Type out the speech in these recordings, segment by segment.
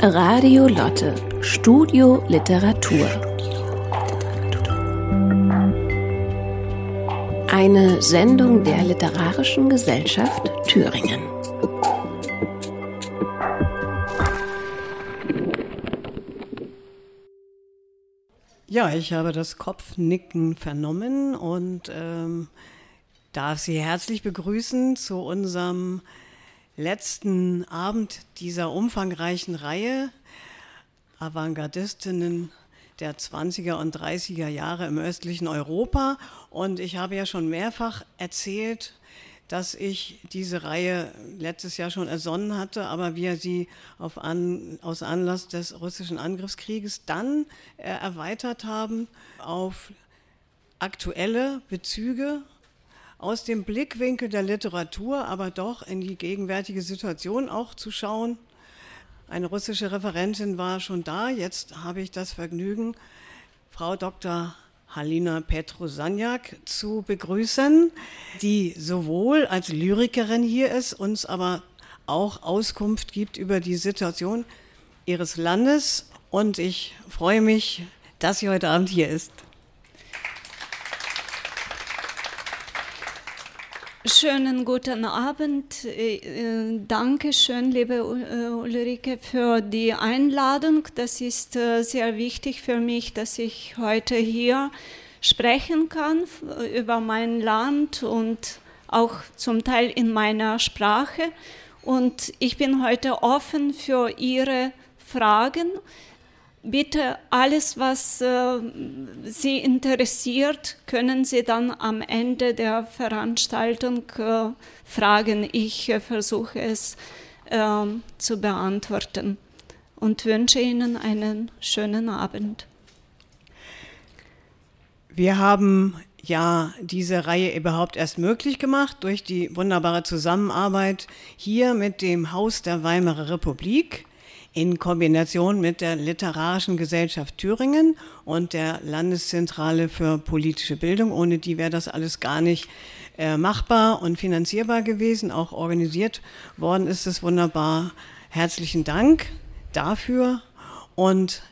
Radio Lotte, Studio Literatur. Eine Sendung der Literarischen Gesellschaft Thüringen. Ja, ich habe das Kopfnicken vernommen und ähm, darf Sie herzlich begrüßen zu unserem letzten Abend dieser umfangreichen Reihe Avantgardistinnen der 20er und 30er Jahre im östlichen Europa. Und ich habe ja schon mehrfach erzählt, dass ich diese Reihe letztes Jahr schon ersonnen hatte, aber wir sie an, aus Anlass des russischen Angriffskrieges dann äh, erweitert haben auf aktuelle Bezüge aus dem Blickwinkel der Literatur, aber doch in die gegenwärtige Situation auch zu schauen. Eine russische Referentin war schon da. Jetzt habe ich das Vergnügen, Frau Dr. Halina Petrosaniak zu begrüßen, die sowohl als Lyrikerin hier ist, uns aber auch Auskunft gibt über die Situation ihres Landes. Und ich freue mich, dass sie heute Abend hier ist. Schönen guten Abend. Äh, äh, danke schön, liebe äh, Ulrike, für die Einladung. Das ist sehr wichtig für mich, dass ich heute hier sprechen kann über mein Land und auch zum Teil in meiner Sprache. Und ich bin heute offen für Ihre Fragen bitte alles, was äh, Sie interessiert, können Sie dann am Ende der Veranstaltung äh, fragen. Ich äh, versuche es ähm, zu beantworten und wünsche Ihnen einen schönen Abend. Wir haben ja diese Reihe überhaupt erst möglich gemacht durch die wunderbare Zusammenarbeit hier mit dem Haus der Weimarer Republik in Kombination mit der Literarischen Gesellschaft Thüringen und der Landeszentrale für politische Bildung. Ohne die wäre das alles gar nicht äh, machbar und finanzierbar gewesen. Auch organisiert worden ist es wunderbar. Herzlichen Dank dafür. Und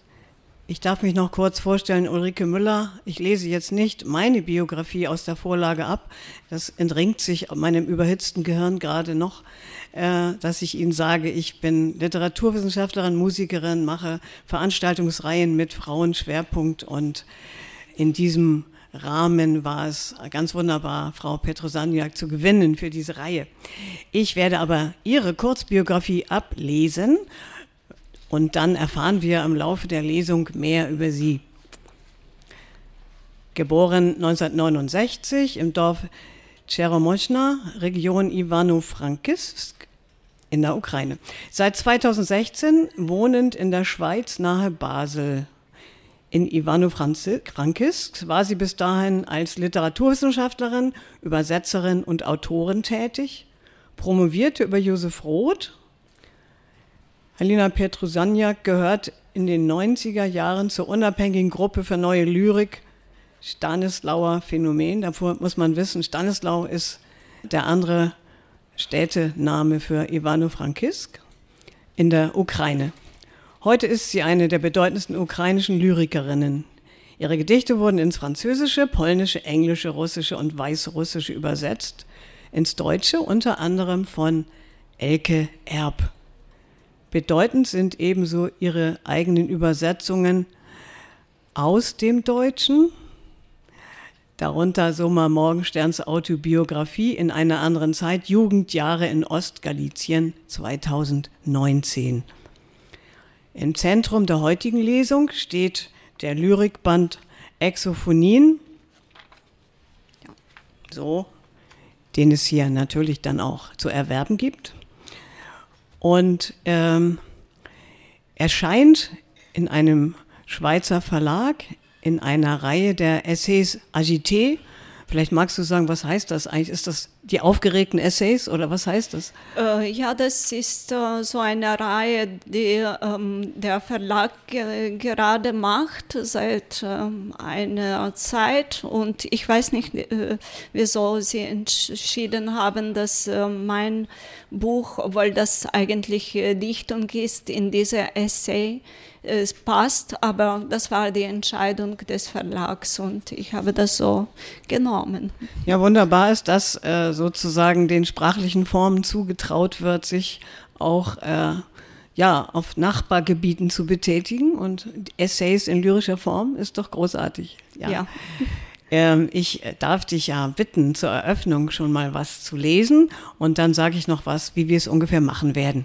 ich darf mich noch kurz vorstellen, Ulrike Müller. Ich lese jetzt nicht meine Biografie aus der Vorlage ab. Das entringt sich meinem überhitzten Gehirn gerade noch. Äh, dass ich Ihnen sage, ich bin Literaturwissenschaftlerin, Musikerin, mache Veranstaltungsreihen mit Frauenschwerpunkt und in diesem Rahmen war es ganz wunderbar, Frau Petrosaniak zu gewinnen für diese Reihe. Ich werde aber Ihre Kurzbiografie ablesen und dann erfahren wir im Laufe der Lesung mehr über Sie. Geboren 1969 im Dorf Cheromochna, Region Ivano-Frankivsk in der Ukraine. Seit 2016 wohnend in der Schweiz nahe Basel. In Ivano-Frankivsk war sie bis dahin als Literaturwissenschaftlerin, Übersetzerin und Autorin tätig, promovierte über Josef Roth. Halina Petrusaniak gehört in den 90er Jahren zur unabhängigen Gruppe für neue Lyrik Stanislauer Phänomen. Davor muss man wissen, Stanislau ist der andere Städtename für Ivano-Frankivsk in der Ukraine. Heute ist sie eine der bedeutendsten ukrainischen Lyrikerinnen. Ihre Gedichte wurden ins Französische, Polnische, Englische, Russische und Weißrussische übersetzt, ins Deutsche unter anderem von Elke Erb. Bedeutend sind ebenso ihre eigenen Übersetzungen aus dem Deutschen, Darunter Soma Morgensterns Autobiografie in einer anderen Zeit, Jugendjahre in Ostgalizien 2019. Im Zentrum der heutigen Lesung steht der Lyrikband Exophonien, so, den es hier natürlich dann auch zu erwerben gibt. Und ähm, erscheint in einem Schweizer Verlag in einer Reihe der Essays Agité. Vielleicht magst du sagen, was heißt das eigentlich? Ist das die aufgeregten Essays oder was heißt das? Äh, ja, das ist äh, so eine Reihe, die ähm, der Verlag ge gerade macht seit ähm, einer Zeit und ich weiß nicht, äh, wieso sie entschieden haben, dass äh, mein Buch, obwohl das eigentlich äh, Dichtung ist, in diese Essay es passt, aber das war die Entscheidung des Verlags und ich habe das so genommen. Ja, wunderbar ist, dass äh, sozusagen den sprachlichen Formen zugetraut wird, sich auch äh, ja, auf Nachbargebieten zu betätigen und Essays in lyrischer Form ist doch großartig. Ja. ja. Ähm, ich darf dich ja bitten, zur Eröffnung schon mal was zu lesen und dann sage ich noch was, wie wir es ungefähr machen werden.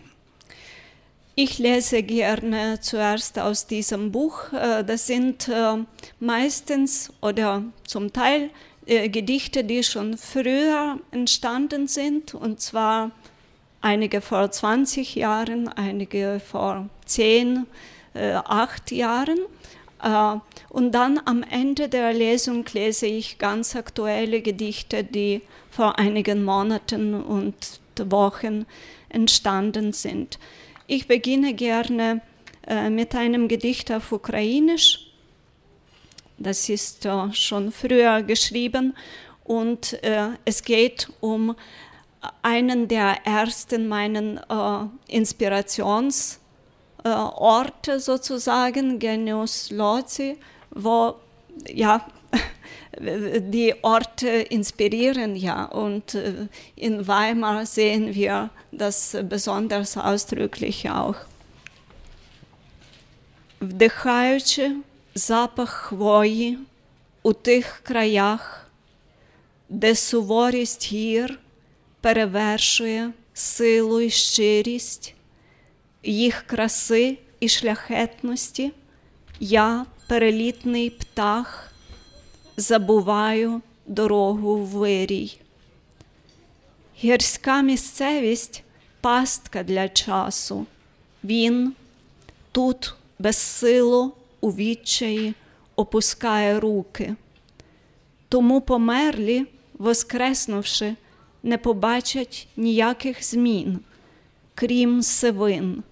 Ich lese gerne zuerst aus diesem Buch. Äh, das sind äh, meistens oder zum Teil äh, Gedichte, die schon früher entstanden sind, und zwar einige vor 20 Jahren, einige vor 10, 8 Jahren. Und dann am Ende der Lesung lese ich ganz aktuelle Gedichte, die vor einigen Monaten und Wochen entstanden sind. Ich beginne gerne äh, mit einem Gedicht auf Ukrainisch. Das ist äh, schon früher geschrieben und äh, es geht um einen der ersten meinen Inspirationsorte sozusagen, Genius Lozi, wo ja die Orte inspirieren ja und äh, in Weimar sehen wir das besonders ausdrücklich auch. Вдихаючи запах хвої у тих краях, де суворість гір перевершує силу і щирість, їх краси і шляхетності, я перелітний птах забуваю дорогу в вирій. Гірська місцевість пастка для часу. Він тут безсило у відчаї опускає руки. Тому померлі, воскреснувши, не побачать ніяких змін, крім сивин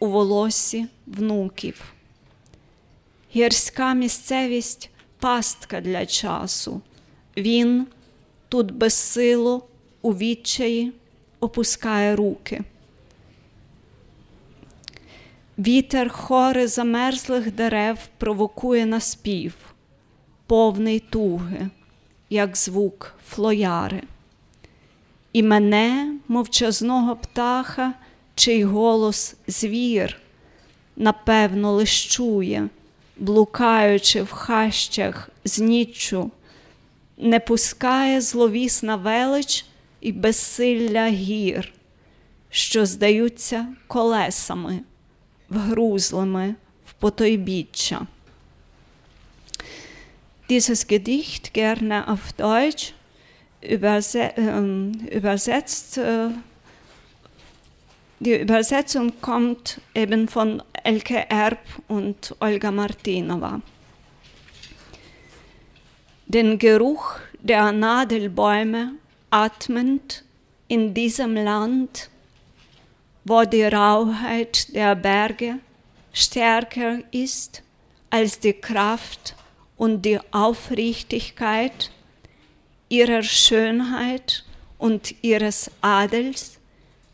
у волосі внуків. Гірська місцевість пастка для часу. Він тут безсило, у відчаї опускає руки. Вітер хори замерзлих дерев провокує на спів, повний туги, як звук флояри. І мене, мовчазного птаха, чий голос звір, напевно, лиш чує, блукаючи в хащах з ніччю, не пускає зловісна велич і безсилля гір, що здаються колесами, вгрузлими в потойбіччя. Dieses Gedicht gerne auf Deutsch übersetzt. Die Übersetzung kommt eben von Elke Erb und Olga Martinova. Den Geruch der Nadelbäume atmend in diesem Land, wo die Rauheit der Berge stärker ist als die Kraft und die Aufrichtigkeit ihrer Schönheit und ihres Adels,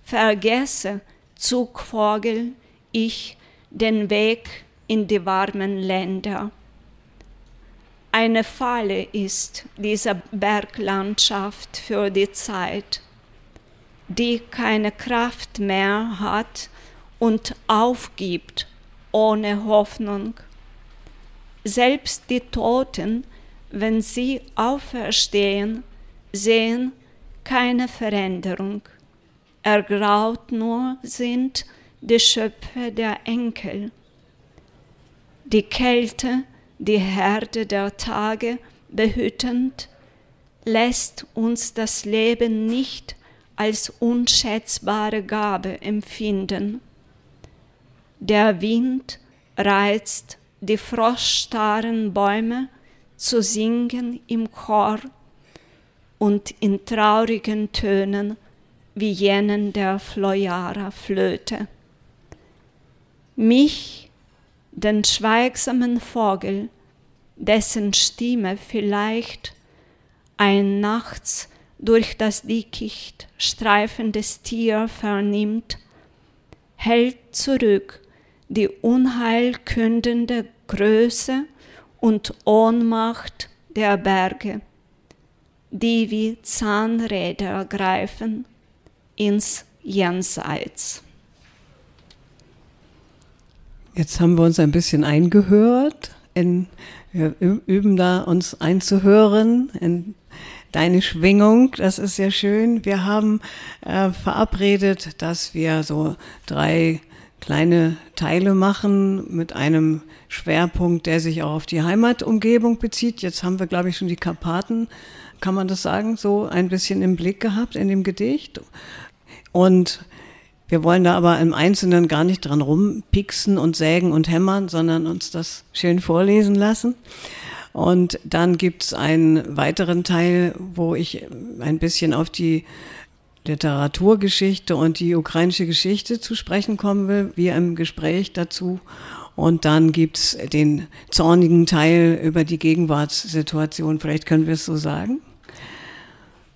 vergesse, Zugvogel, ich den Weg in die warmen Länder. Eine Falle ist diese Berglandschaft für die Zeit, die keine Kraft mehr hat und aufgibt ohne Hoffnung. Selbst die Toten, wenn sie auferstehen, sehen keine Veränderung. Ergraut nur sind die Schöpfe der Enkel. Die Kälte, die Herde der Tage behütend, lässt uns das Leben nicht als unschätzbare Gabe empfinden. Der Wind reizt die froststarren Bäume zu singen im Chor und in traurigen Tönen wie jenen der Flojara-Flöte. Mich, den schweigsamen Vogel, dessen Stimme vielleicht ein nachts durch das Dickicht streifendes Tier vernimmt, hält zurück die unheilkündende Größe und Ohnmacht der Berge, die wie Zahnräder greifen ins Jenseits. Jetzt haben wir uns ein bisschen eingehört. In, wir üben da uns einzuhören in deine Schwingung. Das ist sehr schön. Wir haben äh, verabredet, dass wir so drei kleine Teile machen mit einem Schwerpunkt, der sich auch auf die Heimatumgebung bezieht. Jetzt haben wir, glaube ich, schon die Karpaten, kann man das sagen, so ein bisschen im Blick gehabt in dem Gedicht. Und wir wollen da aber im Einzelnen gar nicht dran rumpixen und sägen und hämmern, sondern uns das schön vorlesen lassen. Und dann gibt es einen weiteren Teil, wo ich ein bisschen auf die Literaturgeschichte und die ukrainische Geschichte zu sprechen kommen will, wie im Gespräch dazu. Und dann gibt es den zornigen Teil über die Gegenwartssituation. Vielleicht können wir es so sagen.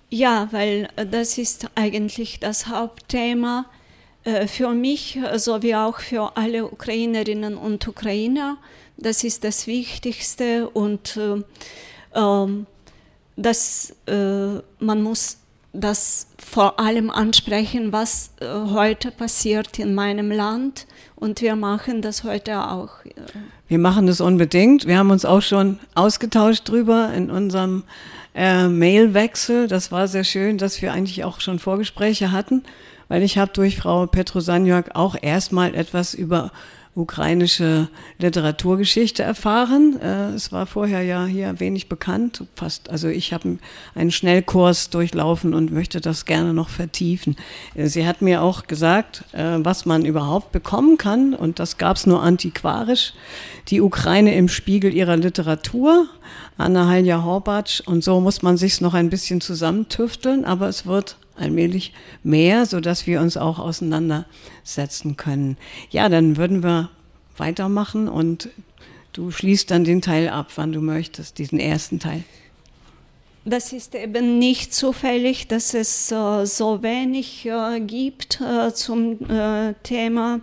Ja, weil das ist eigentlich das Hauptthema äh, für mich sowie auch für alle Ukrainerinnen und Ukrainer. Das ist das Wichtigste und äh, ähm, das, äh, man muss das vor allem ansprechen, was äh, heute passiert in meinem Land und wir machen das heute auch. Wir machen das unbedingt. Wir haben uns auch schon ausgetauscht drüber in unserem äh, Mailwechsel. Das war sehr schön, dass wir eigentlich auch schon Vorgespräche hatten, weil ich habe durch Frau Petrosaniak auch erstmal etwas über ukrainische Literaturgeschichte erfahren. Äh, es war vorher ja hier wenig bekannt, fast. Also ich habe einen Schnellkurs durchlaufen und möchte das gerne noch vertiefen. Äh, sie hat mir auch gesagt, äh, was man überhaupt bekommen kann, und das gab es nur antiquarisch. Die Ukraine im Spiegel ihrer Literatur, Anna Halja Horbatsch. Und so muss man sich noch ein bisschen zusammentüfteln, aber es wird allmählich mehr, sodass wir uns auch auseinandersetzen können. Ja, dann würden wir weitermachen und du schließt dann den Teil ab, wann du möchtest, diesen ersten Teil. Das ist eben nicht zufällig, dass es äh, so wenig äh, gibt äh, zum äh, Thema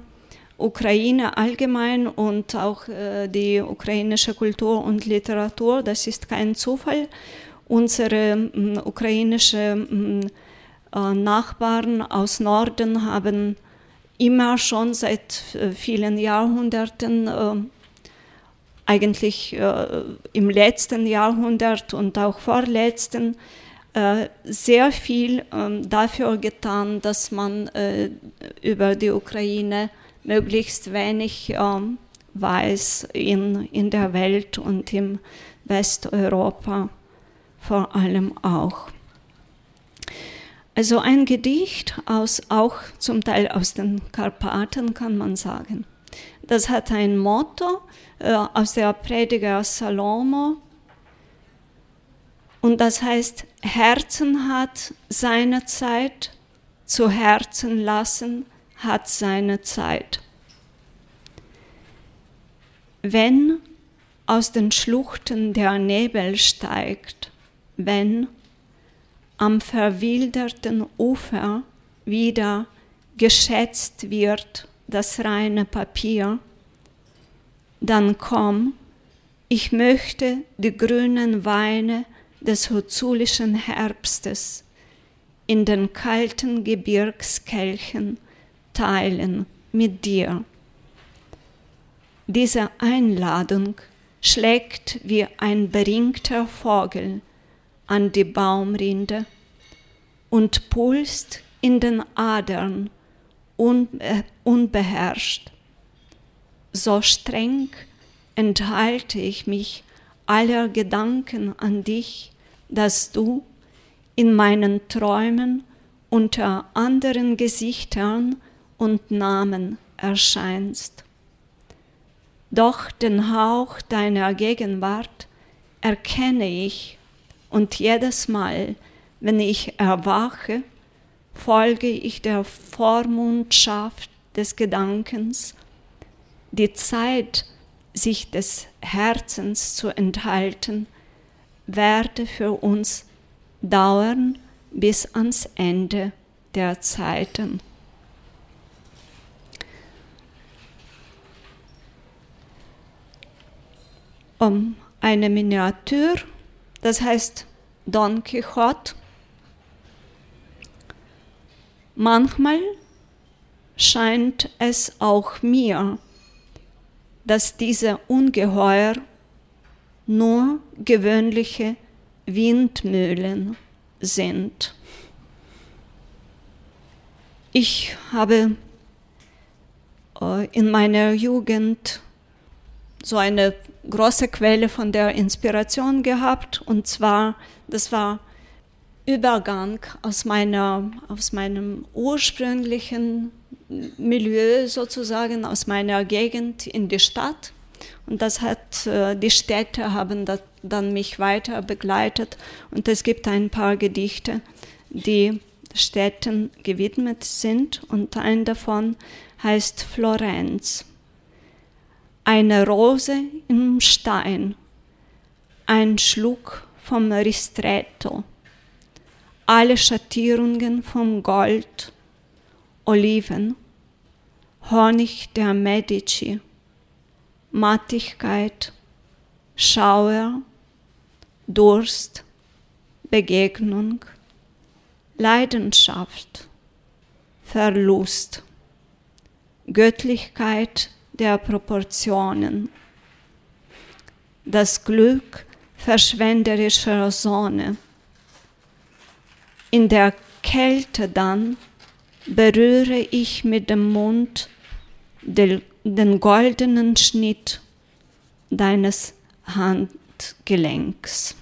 Ukraine allgemein und auch äh, die ukrainische Kultur und Literatur. Das ist kein Zufall. Unsere ukrainische Nachbarn aus Norden haben immer schon seit äh, vielen Jahrhunderten, äh, eigentlich im letzten Jahrhundert und auch vorletzten, sehr viel ähm, dafür getan, dass man über die Ukraine möglichst wenig ähm, weiß in, in der Welt und im Westeuropa vor allem auch. Also ein Gedicht aus, auch zum Teil aus den Karpaten kann man sagen. Das hat ein Motto äh, aus der Prediger Salomo und das heißt, Herzen hat seine Zeit, zu Herzen lassen hat seine Zeit. Wenn aus den Schluchten der Nebel steigt, wenn am verwilderten Ufer wieder geschätzt wird das reine Papier, dann komm, ich möchte die grünen Weine des huzulischen Herbstes in den kalten Gebirgskelchen teilen mit dir. Diese Einladung schlägt wie ein beringter Vogel an die Baumrinde und pulst in den Adern unbe unbeherrscht. So streng enthalte ich mich aller Gedanken an dich, dass du in meinen Träumen unter anderen Gesichtern und Namen erscheinst. Doch den Hauch deiner Gegenwart erkenne ich und jedes Mal wenn ich erwache, folge ich der Vormundschaft des Gedankens. Die Zeit, sich des Herzens zu enthalten, werde für uns dauern bis ans Ende der Zeiten. Um eine Miniatur, das heißt Don Quixote. Manchmal scheint es auch mir, dass diese Ungeheuer nur gewöhnliche Windmühlen sind. Ich habe äh, in meiner Jugend so eine große Quelle von der Inspiration gehabt. Und zwar, das war Übergang aus, meiner, aus meinem ursprünglichen Milieu sozusagen, aus meiner Gegend in die Stadt. Und das hat, äh, die Städte haben das, dann mich weiter begleitet. Und es gibt ein paar Gedichte, die Städten gewidmet sind. Und ein davon heißt Florenz eine Rose im Stein, ein Schluck vom Ristretto, alle Schattierungen vom Gold, Oliven, Honig der Medici, Mattigkeit, Schauer, Durst, Begegnung, Leidenschaft, Verlust, Göttlichkeit der Proportionen. Das Glück verschwenderischer Sonne. In der Kälte dann berühre ich mit dem Mund den, den goldenen Schnitt deines Handgelenks.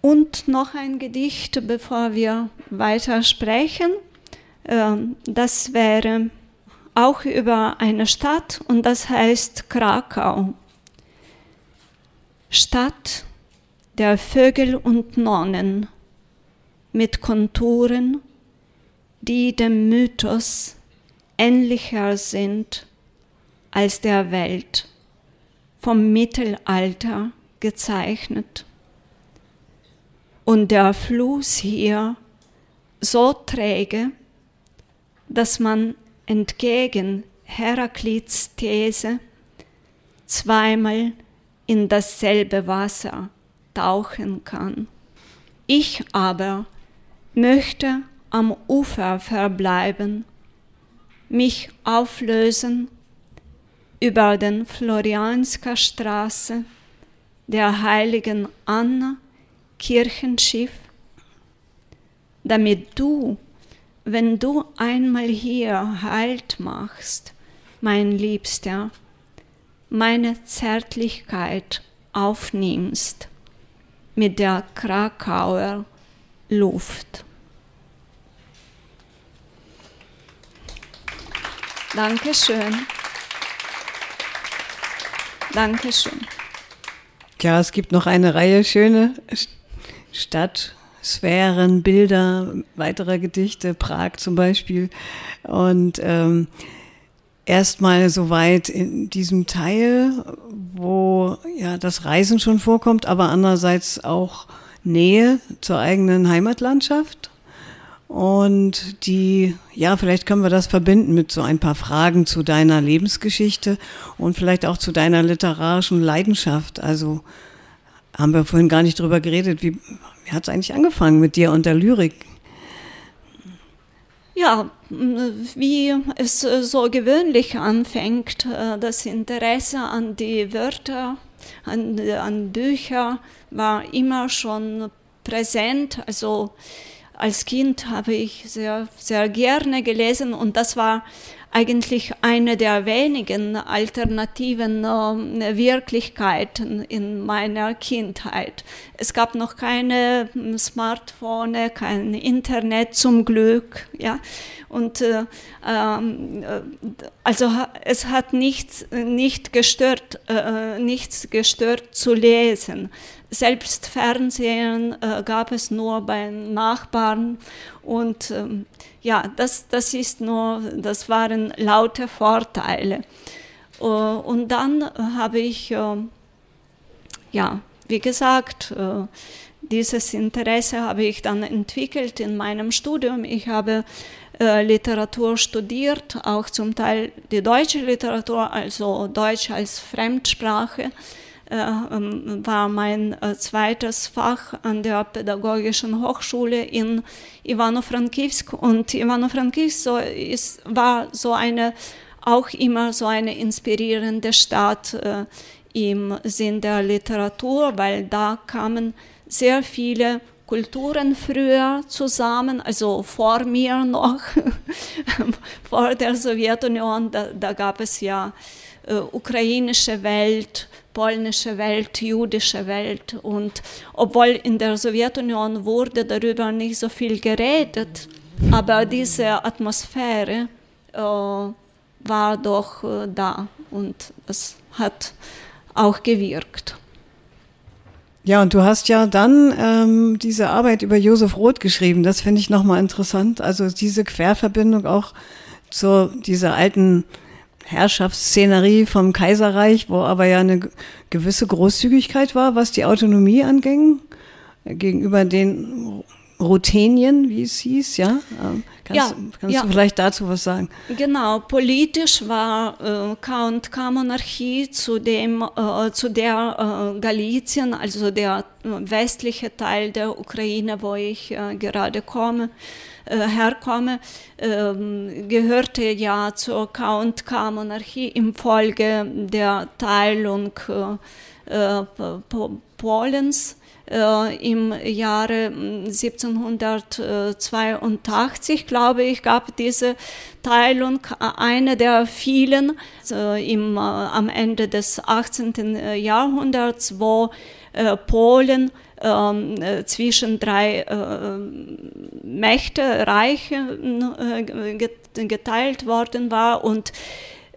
Und noch ein Gedicht, bevor wir weitersprechen. Ähm, das wäre auch über eine Stadt und das heißt Krakau. Stadt der Vögel und Nonnen mit Konturen, die dem Mythos ähnlicher sind als der Welt, vom Mittelalter gezeichnet. Und der Fluss hier so träge, dass man entgegen Heraklits These zweimal in dasselbe Wasser tauchen kann. Ich aber möchte am Ufer verbleiben, mich auflösen über den Floriansker Straße, der heiligen Anna Kirchenschiff, damit du wenn du einmal hier Halt machst, mein Liebster, meine Zärtlichkeit aufnimmst mit der Krakauer Luft. Dankeschön. Dankeschön. Ja, es gibt noch eine Reihe schöne Stadt- Sphären, Bilder, weitere Gedichte, Prag zum Beispiel. Und ähm, erstmal soweit in diesem Teil, wo ja das Reisen schon vorkommt, aber andererseits auch Nähe zur eigenen Heimatlandschaft. Und die, ja, vielleicht können wir das verbinden mit so ein paar Fragen zu deiner Lebensgeschichte und vielleicht auch zu deiner literarischen Leidenschaft. Also haben wir vorhin gar nicht drüber geredet, wie, wie hat es eigentlich angefangen mit dir und der Lyrik? Ja, wie es so gewöhnlich anfängt, äh, das Interesse an die Wörter, an, an Bücher war immer schon präsent. Also als Kind habe ich sehr, sehr gerne gelesen und das war eigentlich eine der wenigen alternativen äh, Wirklichkeiten in meiner Kindheit. Es gab noch keine hm, Smartphone, kein Internet zum Glück, ja. Und äh, ähm, äh, also es hat nichts nicht gestört, äh, nichts gestört zu lesen. selbst Fernsehen äh, gab es nur bei Nachbarn und ähm, ja, das, das ist nur, das waren laute Vorteile. Uh, und dann habe ich, uh, ja, wie gesagt, uh, dieses Interesse habe ich dann entwickelt in meinem Studium. Ich habe Literatur studiert, auch zum Teil die deutsche Literatur, also Deutsch als Fremdsprache war mein zweites Fach an der Pädagogischen Hochschule in Ivano-Frankivsk. Und Ivano-Frankivsk so war so eine, auch immer so eine inspirierende Stadt äh, im Sinn der Literatur, weil da kamen sehr viele Kulturen früher zusammen, also vor mir noch, vor der Sowjetunion, da, da gab es ja äh, ukrainische Welt, polnische Welt, jüdische Welt. Und obwohl in der Sowjetunion wurde darüber nicht so viel geredet, aber diese Atmosphäre äh, war doch äh, da und es hat auch gewirkt. Ja, und du hast ja dann ähm, diese Arbeit über Josef Roth geschrieben. Das finde ich nochmal interessant. Also diese Querverbindung auch zu dieser alten Herrschaftsszenerie vom Kaiserreich, wo aber ja eine gewisse Großzügigkeit war, was die Autonomie anging, gegenüber den Ruthenien, wie es hieß, ja? Ähm, kannst, ja, kannst ja. du vielleicht dazu was sagen? Genau, politisch war äh, K&K-Monarchie zu, dem, äh, zu der äh, Galizien, also der westliche Teil der Ukraine, wo ich äh, gerade komme, äh, herkomme, ähm, gehörte ja zur K&K-Monarchie im Folge der Teilung äh, Polens äh, im Jahre 1782, glaube ich, gab diese Teilung, eine der vielen äh, im, äh, am Ende des 18. Jahrhunderts, wo äh, Polen ähm, zwischen drei Mächte, Reiche geteilt worden war und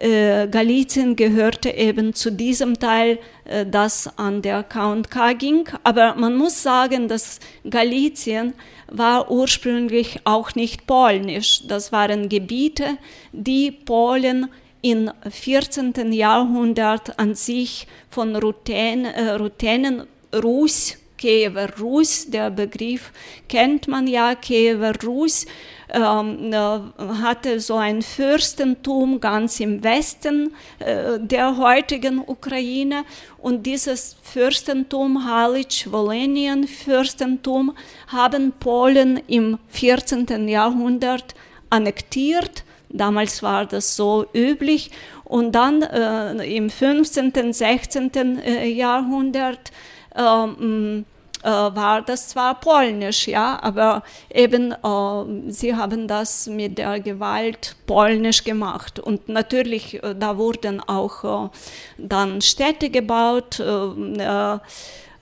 äh, Galizien gehörte eben zu diesem Teil, äh, das an der K&K ging. Aber man muss sagen, dass Galizien war ursprünglich auch nicht polnisch. Das waren Gebiete, die Polen im 14. Jahrhundert an sich von Ruthen, äh, Ruthenen Rus, Kiewer Rus, der Begriff kennt man ja, Kiewer Rus, ähm, äh, hatte so ein Fürstentum ganz im Westen äh, der heutigen Ukraine und dieses Fürstentum, Halitsch-Wolenien Fürstentum, haben Polen im 14. Jahrhundert annektiert. Damals war das so üblich. Und dann äh, im 15., 16. Äh, Jahrhundert ähm, äh, war das zwar polnisch, ja, aber eben äh, sie haben das mit der Gewalt polnisch gemacht. Und natürlich, äh, da wurden auch dann Städte gebaut,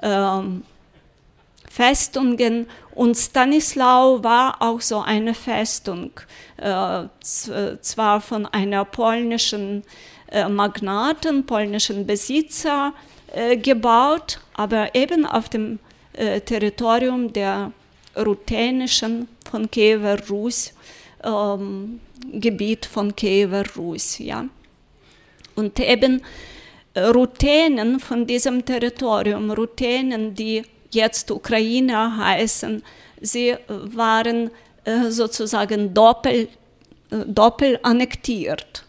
ähm, Festungen und Stanislau war auch so eine Festung, äh, zwar von einer polnischen äh, Magnaten, polnischen Besitzer äh, gebaut, aber eben auf dem äh, Territorium der ruthenischen von Kiewer Rus, ähm, Gebiet von Kiewer Rus. Ja. Und eben äh, Ruthenen von diesem Territorium, Ruthenen, die jetzt Ukrainer heißen, sie waren äh, sozusagen doppelt, äh, doppelt annektiert.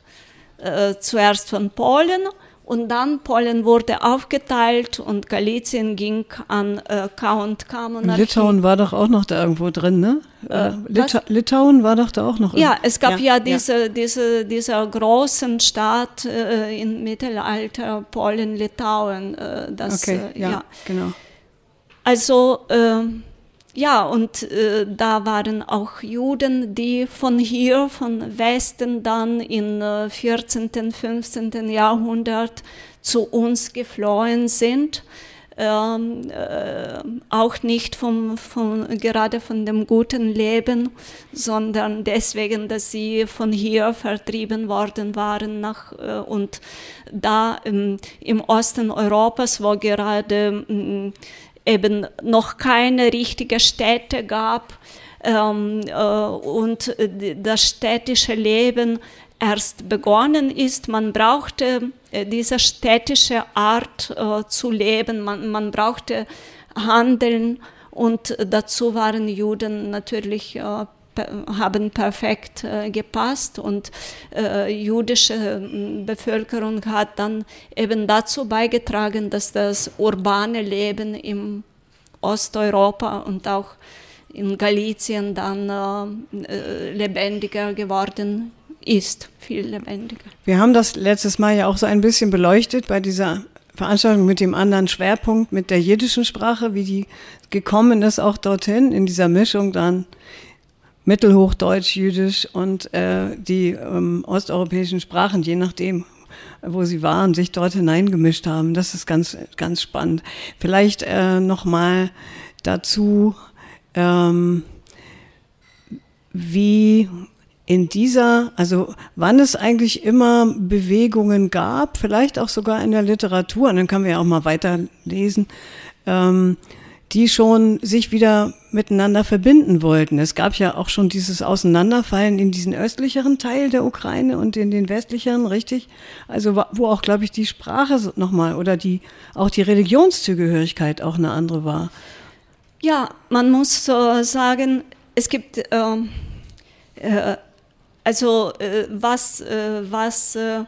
Äh, zuerst von Polen und dann Polen wurde aufgeteilt und Galizien ging an äh, K&K Monarchie. Litauen war doch auch noch da irgendwo drin, ne? Äh, Lita was? Litauen war doch da auch noch. Ja, es gab ja, ja diese, ja. diese, dieser großen Staat äh, im Mittelalter, Polen-Litauen. Äh, okay, äh, ja, ja, genau. Also ähm, ja, und äh, da waren auch Juden, die von hier, von Westen dann im äh, 14., 15. Jahrhundert zu uns geflohen sind. Ähm, äh, auch nicht vom, vom, gerade von dem guten Leben, sondern deswegen, dass sie von hier vertrieben worden waren nach, äh, und da ähm, im Osten Europas, wo gerade ähm, eben noch keine richtige Städte gab ähm, äh, und das städtische Leben erst begonnen ist. Man brauchte äh, diese städtische Art äh, zu leben, man, man brauchte Handeln und dazu waren Juden natürlich äh, haben perfekt äh, gepasst und äh, jüdische ähm, Bevölkerung hat dann eben dazu beigetragen, dass das urbane Leben im Osteuropa und auch in Galizien dann äh, äh lebendiger geworden ist, viel lebendiger. Wir haben das letztes Mal ja auch so ein bisschen beleuchtet bei dieser Veranstaltung mit dem anderen Schwerpunkt, mit der jiddischen Sprache, wie die gekommen ist auch dorthin, in dieser Mischung dann Mittelhochdeutsch, Jüdisch und äh, die ähm, osteuropäischen Sprachen, je nachdem, wo sie waren, sich dort hineingemischt haben. Das ist ganz, ganz spannend. Vielleicht äh, nochmal dazu, ähm, wie in dieser, also wann es eigentlich immer Bewegungen gab, vielleicht auch sogar in der Literatur, und dann können wir ja auch mal weiterlesen, ähm, die schon sich wieder miteinander verbinden wollten. Es gab ja auch schon dieses Auseinanderfallen in diesen östlicheren Teil der Ukraine und in den westlicheren, richtig? Also wo auch, glaube ich, die Sprache nochmal oder die auch die Religionszugehörigkeit auch eine andere war. Ja, man muss äh, sagen, es gibt äh, äh, also äh, was äh, was äh,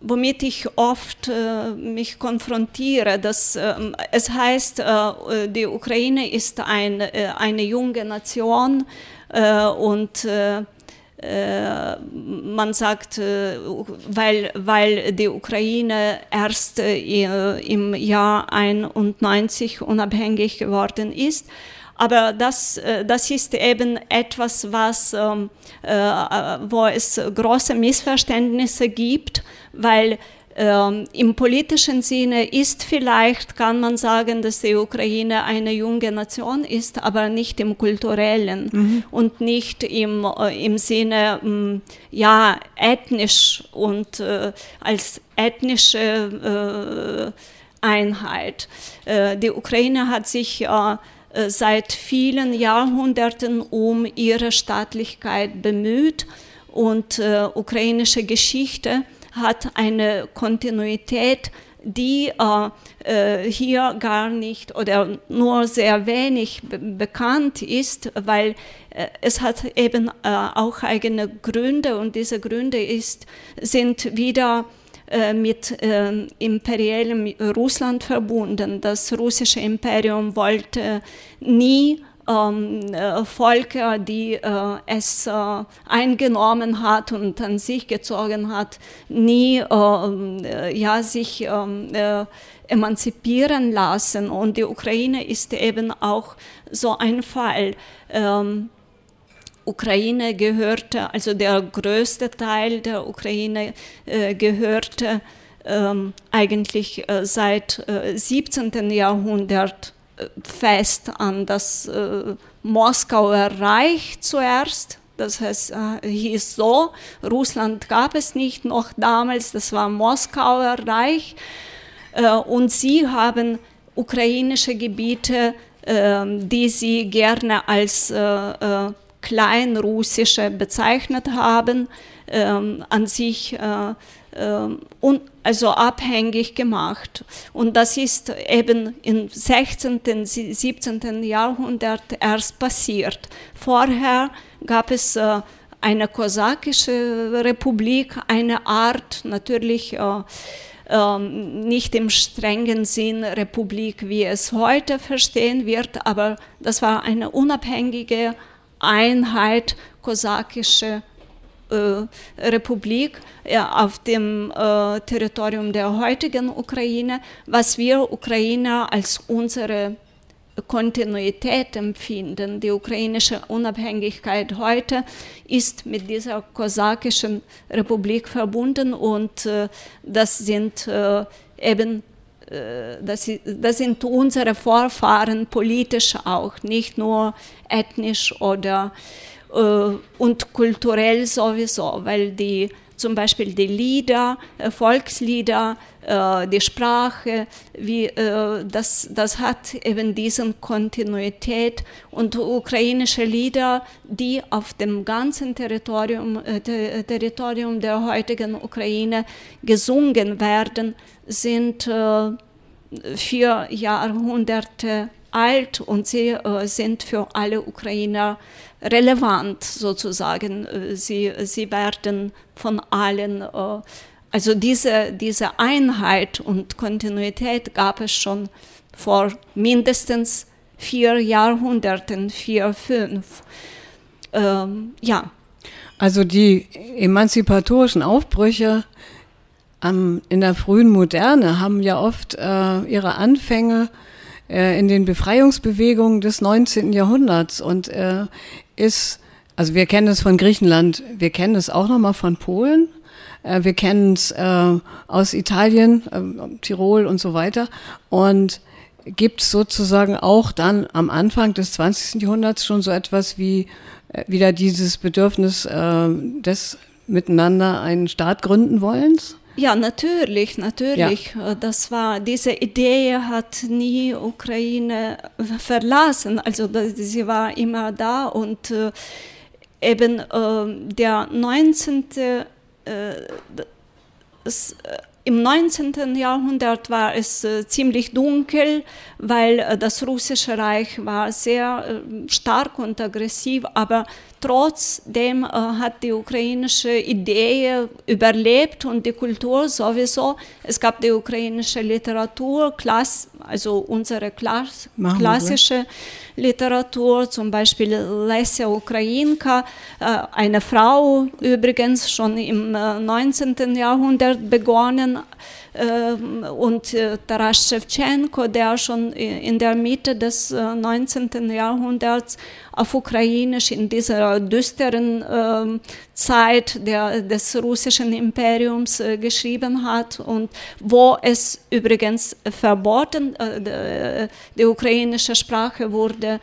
womit ich oft äh, mich konfrontiere. Dass, äh, es heißt, äh, die Ukraine ist ein, äh, eine junge Nation äh, und äh, man sagt, weil, weil die Ukraine erst im Jahr 91 unabhängig geworden ist, aber das, das ist eben etwas, was, ähm, wo es große Missverständnisse gibt weil ähm, im politischen Sinne ist vielleicht, kann man sagen, dass die Ukraine eine junge Nation ist, aber nicht im kulturellen mhm. und nicht im, äh, im Sinne, ähm, ja, ethnisch und äh, als ethnische äh, Einheit. Äh, die Ukraine hat sich äh, seit vielen Jahrhunderten um ihre Staatlichkeit bemüht und äh, ukrainische Geschichte hat eine Kontinuität, die äh, äh, hier gar nicht oder nur sehr wenig bekannt ist, weil äh, es hat eben äh, auch eigene Gründe und diese Gründe ist, sind wieder äh, mit äh, imperiellem Russland verbunden. Das russische Imperium wollte nie ähm, äh, Volker, die äh, es äh, eingenommen hat und an sich gezogen hat, nie ähm, äh, ja, sich ähm, äh, emanzipieren lassen. Und die Ukraine ist eben auch so ein Fall. Ähm, Ukraine gehörte, also der größte Teil der Ukraine äh, gehörte ähm, eigentlich äh, seit äh, 17. Jahrhundert fest an das äh, Moskauer Reich zuerst. Das heißt, äh, hieß so, Russland gab es nicht noch damals, das war Moskauer Reich. Äh, und sie haben ukrainische Gebiete, äh, die sie gerne als äh, äh, kleinrussische bezeichnet haben, ähm, an sich äh, ähm, un, also abhängig gemacht. Und das ist eben im 16., 17. Jahrhundert erst passiert. Vorher gab es äh, eine kosakische Republik, eine Art natürlich äh, äh, nicht im strengen Sinn Republik, wie es heute verstehen wird, aber das war eine unabhängige Einheit kosakische äh, Republik ja, auf dem äh, Territorium der heutigen Ukraine, was wir Ukrainer als unsere Kontinuität empfinden. Die ukrainische Unabhängigkeit heute ist mit dieser kosakischen Republik verbunden und äh, das sind äh, eben äh, das, das, sind unsere Vorfahren politisch auch, nicht nur ethnisch oder äh, und kulturell sowieso, weil die zum Beispiel die Lieder, äh, Volkslieder, äh, die Sprache, wie, äh, das, das hat eben diesen Kontinuität. Und ukrainische Lieder, die auf dem ganzen Territorium, äh, Territorium der heutigen Ukraine gesungen werden, sind äh, vier Jahrhunderte alt und sie äh, sind für alle Ukrainer relevant sozusagen. Äh, sie, sie werden von allen, äh, also diese, diese Einheit und Kontinuität gab es schon vor mindestens vier Jahrhunderten, vier, fünf. Ähm, ja. Also die emanzipatorischen Aufbrüche ähm, in der frühen Moderne haben ja oft äh, ihre Anfänge äh, in den Befreiungsbewegungen des 19. Jahrhunderts und äh, ist, also wir kennen es von Griechenland, wir kennen es auch nochmal von Polen, äh, wir kennen es äh, aus Italien, äh, Tirol und so weiter und gibt es sozusagen auch dann am Anfang des 20. Jahrhunderts schon so etwas wie äh, wieder dieses Bedürfnis äh, des Miteinander einen Staat gründen wollens? Ja, natürlich, natürlich. Ja. Äh, das war, diese Idee hat nie Ukraine verlassen. Also sie war immer da und äh, eben äh, der 19. Äh, das, äh, im 19. Jahrhundert war es äh, ziemlich dunkel, weil äh, das russische Reich war sehr äh, stark und aggressiv, aber trotzdem äh, hat die ukrainische Idee überlebt und die Kultur sowieso. Es gab die ukrainische Literatur, Klass, also unsere Klass, klassische Literatur, zum Beispiel Lesja Ukrainka, äh, eine Frau übrigens schon im 19. Äh, Jahrhundert begonnen, und äh, Taras Shevchenko, der schon in der Mitte des 19. Äh, Jahrhunderts auf Ukrainisch in dieser düsteren ähm, Zeit der, des russischen Imperiums äh, geschrieben hat und wo es übrigens verboten, die ukrainische Sprache wurde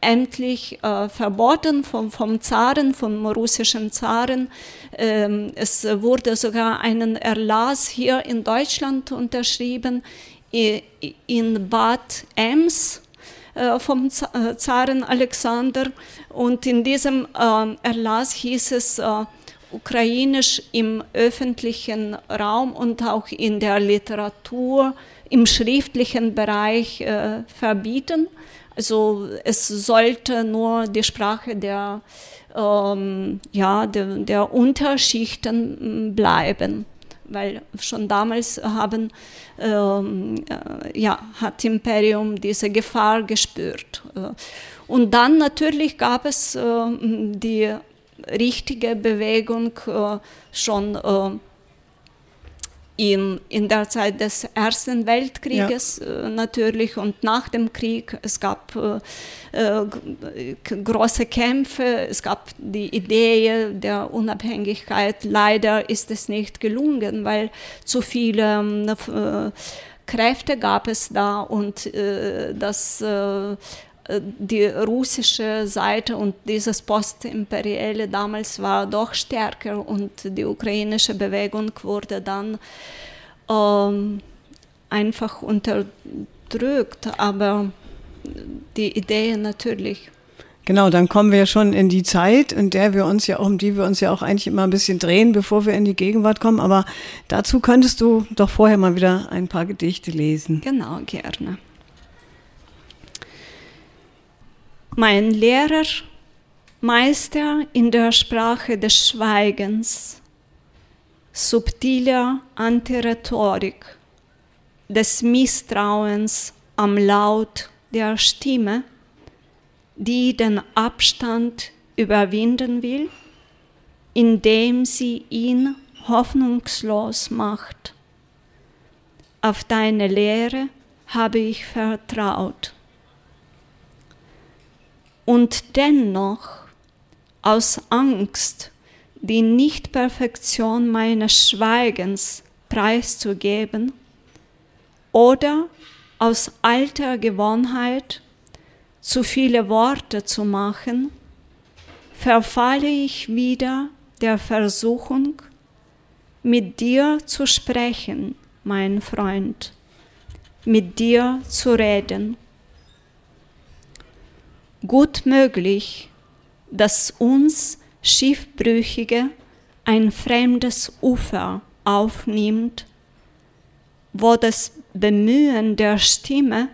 endlich äh, verboten vom, vom Zaren, vom russischen Zaren. Ähm, es wurde sogar einen Erlass hier in Deutschland unterschrieben, in Bad Ems äh, vom äh, Zaren Alexander. Und in diesem äh, Erlass hieß es, äh, Ukrainisch im öffentlichen Raum und auch in der Literatur, im schriftlichen Bereich äh, verbieten. Also es sollte nur die Sprache der, ähm, ja, der, der Unterschichten mm, bleiben weil schon damals haben, ähm, äh, ja, hat Imperium diese Gefahr gespürt. Äh, und dann natürlich gab es äh, die richtige Bewegung äh, schon äh, in, in der Zeit des Ersten Weltkrieges ja. äh, natürlich und nach dem Krieg. Es gab äh, äh, große Kämpfe, es gab die Idee der Unabhängigkeit. Leider ist es nicht gelungen, weil zu viele äh, Kräfte gab es da und äh, das äh, die russische Seite und dieses Postimperielle damals war doch stärker und die ukrainische Bewegung wurde dann ähm, einfach unterdrückt, aber die Idee natürlich. Genau, dann kommen wir schon in die Zeit, in der wir uns ja, um die wir uns ja auch eigentlich immer ein bisschen drehen, bevor wir in die Gegenwart kommen. Aber dazu könntest du doch vorher mal wieder ein paar Gedichte lesen. Genau, gerne. Mein Lehrer, Meister in der Sprache des Schweigens, subtiler Antirhetorik, des Misstrauens am Laut der Stimme, die den Abstand überwinden will, indem sie ihn hoffnungslos macht. Auf deine Lehre habe ich vertraut und dennoch aus Angst, die Nichtperfektion meines Schweigens preiszugeben oder aus alter Gewohnheit zu viele Worte zu machen, verfalle ich wieder der Versuchung, mit dir zu sprechen, mein Freund, mit dir zu reden. Gut möglich, dass uns Schiffbrüchige ein fremdes Ufer aufnimmt, wo das Bemühen der Stimme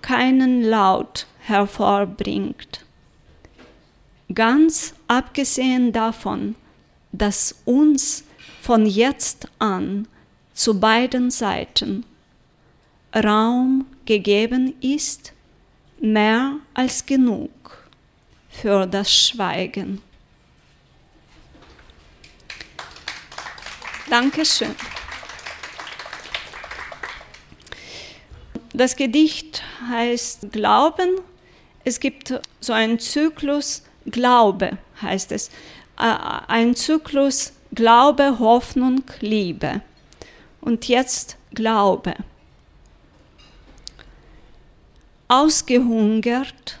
keinen Laut hervorbringt. Ganz abgesehen davon, dass uns von jetzt an zu beiden Seiten Raum gegeben ist, mehr als genug für das Schweigen. Dankeschön. Das Gedicht heißt Glauben. Es gibt so einen Zyklus Glaube, heißt es. Äh, ein Zyklus Glaube, Hoffnung, Liebe. Und jetzt Glaube. Ausgehungert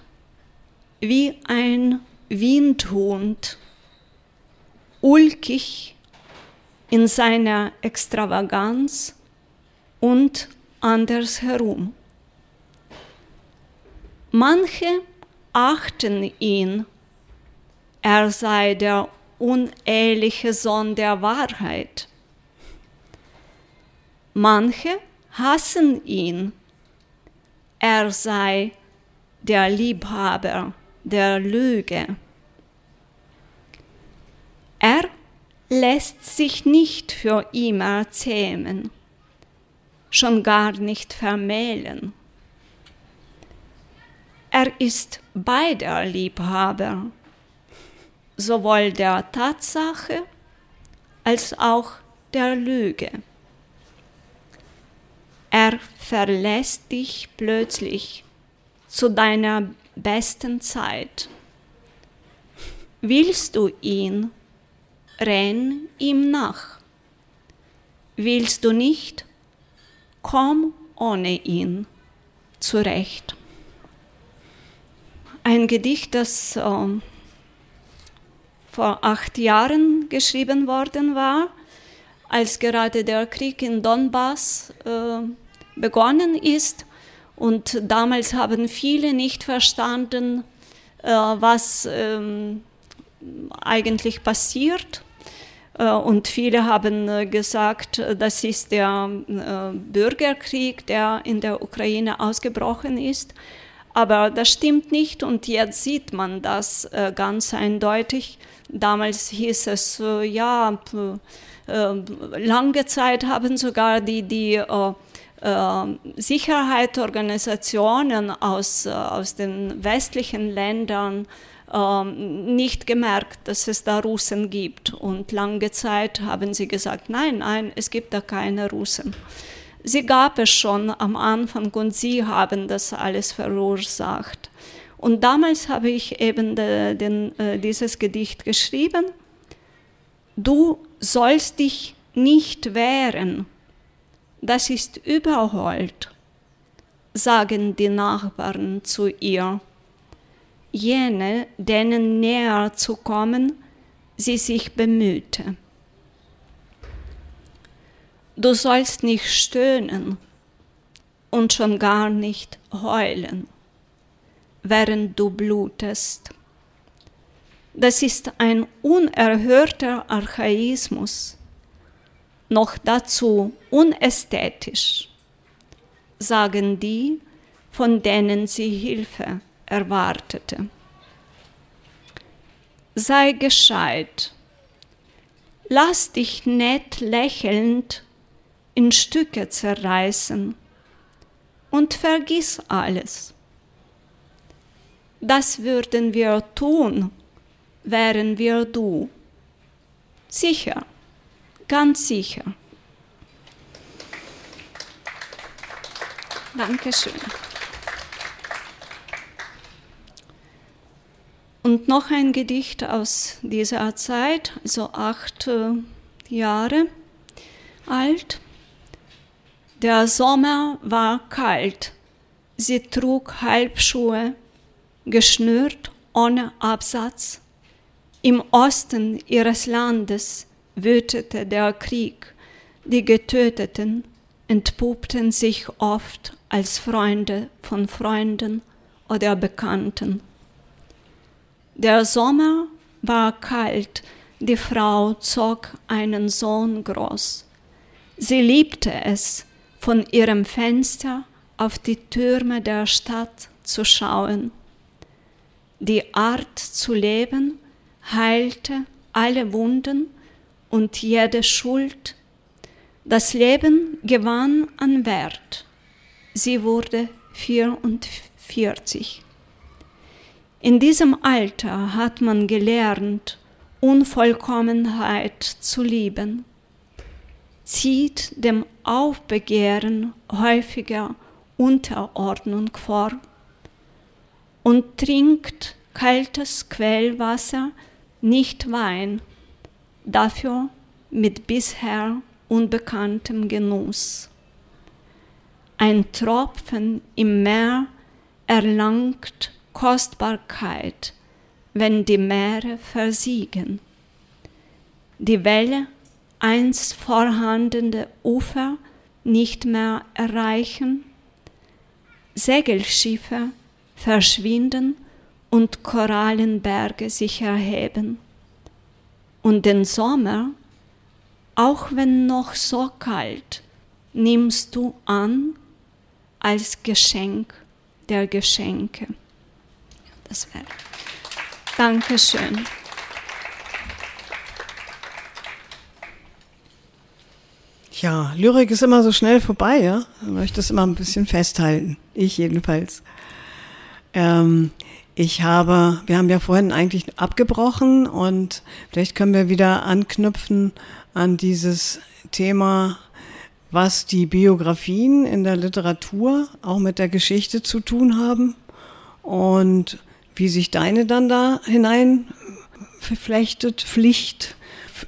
wie ein Windhund, ulkig in seiner Extravaganz und andersherum. Manche achten ihn, er sei der uneheliche Sohn der Wahrheit. Manche hassen ihn, er sei der Liebhaber der Lüge. Er lässt sich nicht für immer zähmen, schon gar nicht vermählen. Er ist beider Liebhaber, sowohl der Tatsache als auch der Lüge. Er verlässt dich plötzlich zu deiner besten Zeit. Willst du ihn, renn ihm nach. Willst du nicht, komm ohne ihn zurecht. Ein Gedicht, das äh, vor acht Jahren geschrieben worden war, als gerade der Krieg in Donbass äh, begonnen ist. Und damals haben viele nicht verstanden, äh, was ähm, eigentlich passiert. Äh, und viele haben äh, gesagt, das ist der Bürgerkrieg, der in der Ukraine ausgebrochen ist. Aber das stimmt nicht und jetzt sieht man das ganz eindeutig. Damals hieß es, ja, lange Zeit haben sogar die, die Sicherheitsorganisationen aus, äh, aus den westlichen Ländern äh, nicht gemerkt, dass es da Russen gibt. Und lange Zeit haben sie gesagt, nein, nein, es gibt da keine Russen. Sie gab es schon am Anfang und sie haben das alles verursacht. Und damals habe ich eben de, den, äh, dieses Gedicht geschrieben. Du sollst dich nicht wehren das ist überholt, sagen die Nachbarn zu ihr. Jene, denen näher zu kommen, sie sich bemühte. Du sollst nicht stöhnen und schon gar nicht heulen, während du blutest. Das ist ein unerhörter Archaismus noch dazu unästhetisch, sagen die, von denen sie Hilfe erwartete. Sei gescheit, lass dich nett lächelnd in Stücke zerreißen und vergiss alles. Das würden wir tun, wären wir du. Sicher ganz sicher. Dankeschön. Und noch ein Gedicht aus dieser Zeit, also acht äh, Jahre alt. Der Sommer war kalt. Sie trug Halbschuhe, geschnürt ohne Absatz. Im Osten ihres Landes wütete der Krieg. Die Getöteten entpuppten sich oft als Freunde von Freunden oder Bekannten. Der Sommer war kalt, die Frau zog einen Sohn groß. Sie liebte es, von ihrem Fenster auf die Türme der Stadt zu schauen. Die Art zu leben heilte alle Wunden und jede Schuld. Das Leben gewann an Wert. Sie wurde 44. In diesem Alter hat man gelernt, Unvollkommenheit zu lieben, zieht dem Aufbegehren häufiger Unterordnung vor und trinkt kaltes Quellwasser, nicht Wein, dafür mit bisher unbekanntem Genuss. Ein Tropfen im Meer erlangt Kostbarkeit, wenn die Meere versiegen. Die Welle einst vorhandene Ufer nicht mehr erreichen, Segelschiffe verschwinden und Korallenberge sich erheben. Und den Sommer, auch wenn noch so kalt, nimmst du an als Geschenk der Geschenke. Das wäre. Dankeschön. Ja, Lyrik ist immer so schnell vorbei, ja. Ich möchte es immer ein bisschen festhalten. Ich jedenfalls. Ähm, ich habe, wir haben ja vorhin eigentlich abgebrochen und vielleicht können wir wieder anknüpfen an dieses Thema, was die Biografien in der Literatur auch mit der Geschichte zu tun haben und wie sich deine dann da hinein verflechtet, Pflicht.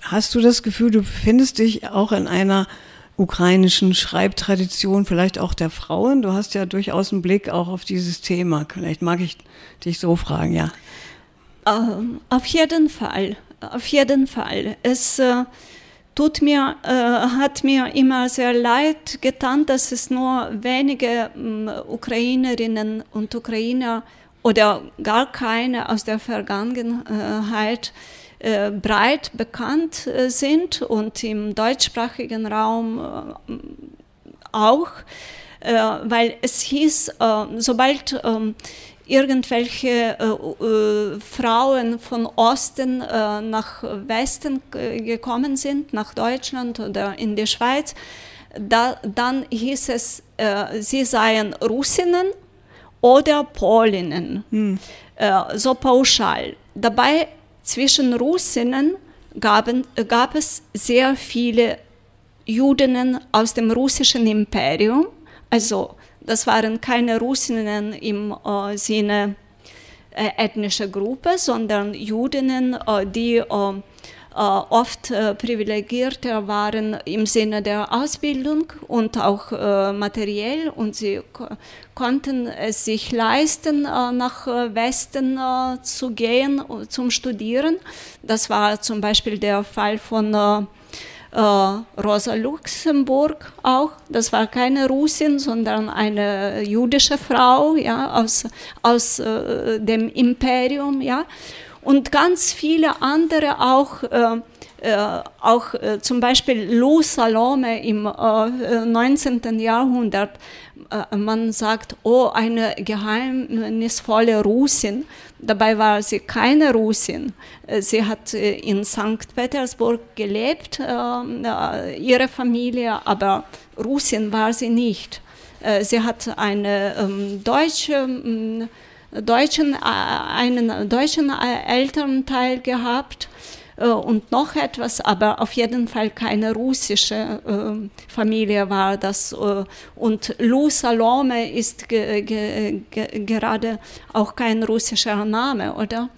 Hast du das Gefühl, du befindest dich auch in einer ukrainischen Schreibtradition, vielleicht auch der Frauen? Du hast ja durchaus einen Blick auch auf dieses Thema. Vielleicht mag ich dich so fragen, ja. Ähm, auf jeden Fall, auf jeden Fall. Es äh, tut mir, äh, hat mir immer sehr leid getan, dass es nur wenige äh, Ukrainerinnen und Ukrainer oder gar keine aus der Vergangenheit äh, breit bekannt äh, sind und im deutschsprachigen Raum äh, auch, äh, weil es hieß, äh, sobald ähm, irgendwelche äh, Frauen von Osten nach Westen gekommen sind, nach Deutschland oder in die Schweiz, da, dann hieß es, sie seien Russinnen oder Polinnen, hm. äh, so pauschal. Dabei zwischen Russinnen gaben, gab es sehr viele Judinnen aus dem russischen Imperium. Also das waren keine Russinnen im äh, Sinne äh, ethnischer Gruppe, sondern Judinnen, äh, die äh, oft äh, privilegierter waren im Sinne der Ausbildung und auch äh, materiell und sie konnten es sich leisten, nach Westen zu gehen zum Studieren. Das war zum Beispiel der Fall von Rosa Luxemburg auch. Das war keine Russin, sondern eine jüdische Frau ja, aus, aus dem Imperium. Ja und ganz viele andere auch, äh, äh, auch äh, zum Beispiel Lou Salome im 19. Äh, Jahrhundert. Äh, man sagt, oh, eine geheimnisvolle Russin. Dabei war sie keine Russin. Äh, sie hat in St. Petersburg gelebt, ihre Familie, aber Russin war sie nicht. Sie hat eine ähm, deutsche ähm, deutschen, äh, einen deutschen äh, Elternteil gehabt äh, und noch etwas, aber auf jeden Fall keine russische Familie war das. Und Lou Salome ist ge ge ge gerade auch kein russischer Name, oder?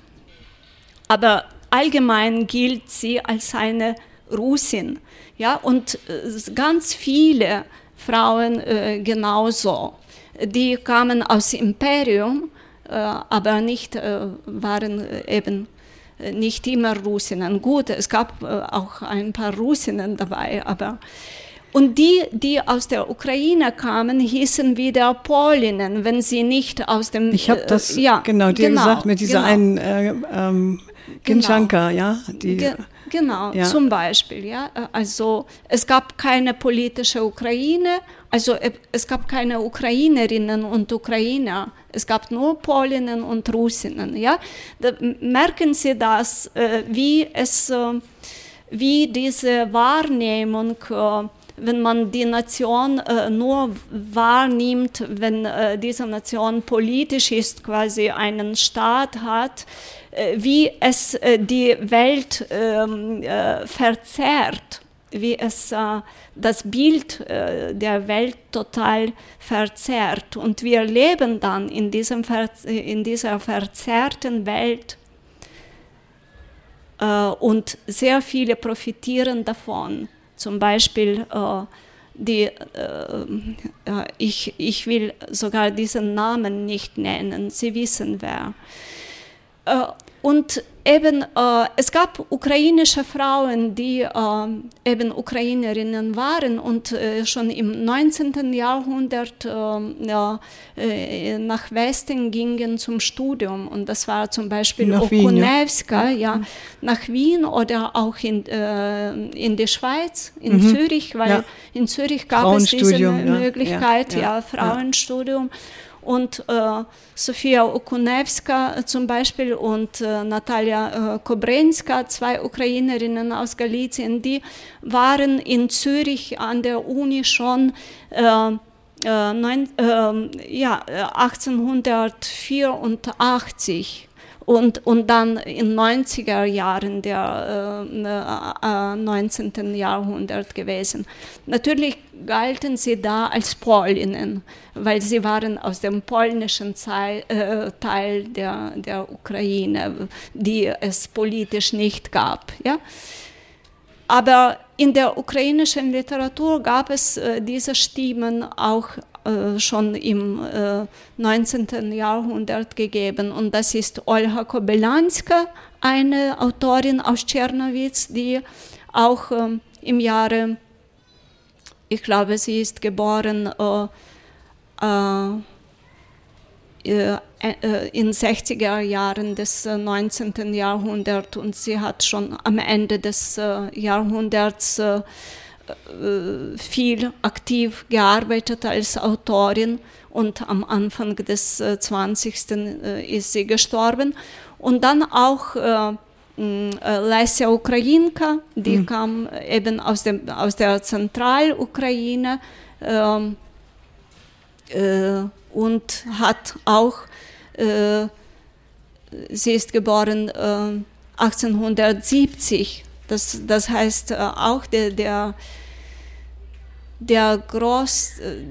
Aber allgemein gilt sie als eine Russin. Ja, und ganz viele Frauen äh, genauso. Die kamen aus Imperium äh, aber nicht äh, waren äh, eben äh, nicht immer Russinnen. Gut, es gab äh, auch ein paar Russinnen dabei, aber und die, die aus der Ukraine kamen, hießen wieder Polinnen, wenn sie nicht aus dem. Ich habe das äh, ja, genau dir genau, gesagt mit dieser genau. einen äh, ähm, Ginchanka, genau. ja. Die, Ge genau, ja. zum Beispiel, ja. Also es gab keine politische Ukraine, also es gab keine Ukrainerinnen und Ukrainer. Es gab nur Polinnen und Russinnen, ja. Da merken Sie das, äh, wie es, äh, wie diese Wahrnehmung äh, wenn man die Nation äh, nur wahrnimmt, wenn äh, diese Nation politisch ist, quasi einen Staat hat, äh, wie es die Welt ähm, äh, verzerrt, wie es äh, das Bild der Welt total verzerrt. Und wir leben dann in, diesem in dieser verzerrten Welt und sehr viele profitieren davon. Zum Beispiel äh, die, äh, äh, ich, ich will sogar diesen Namen nicht nennen, Sie wissen wer. Äh, und eben, äh, es gab ukrainische Frauen, die äh, eben Ukrainerinnen waren und äh, schon im 19. Jahrhundert äh, nach Westen gingen zum Studium. Und das war zum Beispiel nach Okunewska, Wien, ja. ja. nach Wien oder auch in, äh, in die Schweiz, in mhm. Zürich, weil ja. in Zürich gab es diese Möglichkeit, ja, ja Frauenstudium. Und äh, Sofia Okunewska zum Beispiel und äh, Natalia äh, Kobrenska, zwei Ukrainerinnen aus Galizien, die waren in Zürich an der Uni schon äh, äh, neun, äh, ja, 1884 und, und dann in 90er Jahren der äh, 19. Äh, Jahrhundert gewesen. Natürlich galten sie da als Polinnen, weil sie waren aus dem polnischen Zei äh, Teil der, der Ukraine, die es politisch nicht gab. Ja? Aber in der ukrainischen Literatur gab es äh, diese Stimmen auch äh, schon im äh, 19. Jahrhundert gegeben. Und das ist Olga Kobylanska, eine Autorin aus Tschernowitz, die auch äh, im Jahre, ich glaube, sie ist geboren äh, äh, in 60er Jahren des 19. Jahrhunderts und sie hat schon am Ende des Jahrhunderts äh, viel aktiv gearbeitet als Autorin und am Anfang des 20. Äh, ist sie gestorben. Und dann auch äh, Lesja Ukrainka, die mhm. kam eben aus, dem, aus der Zentralukraine äh, äh, und hat auch, äh, sie ist geboren 1870 das, das heißt, äh, auch der, der, der groß, äh,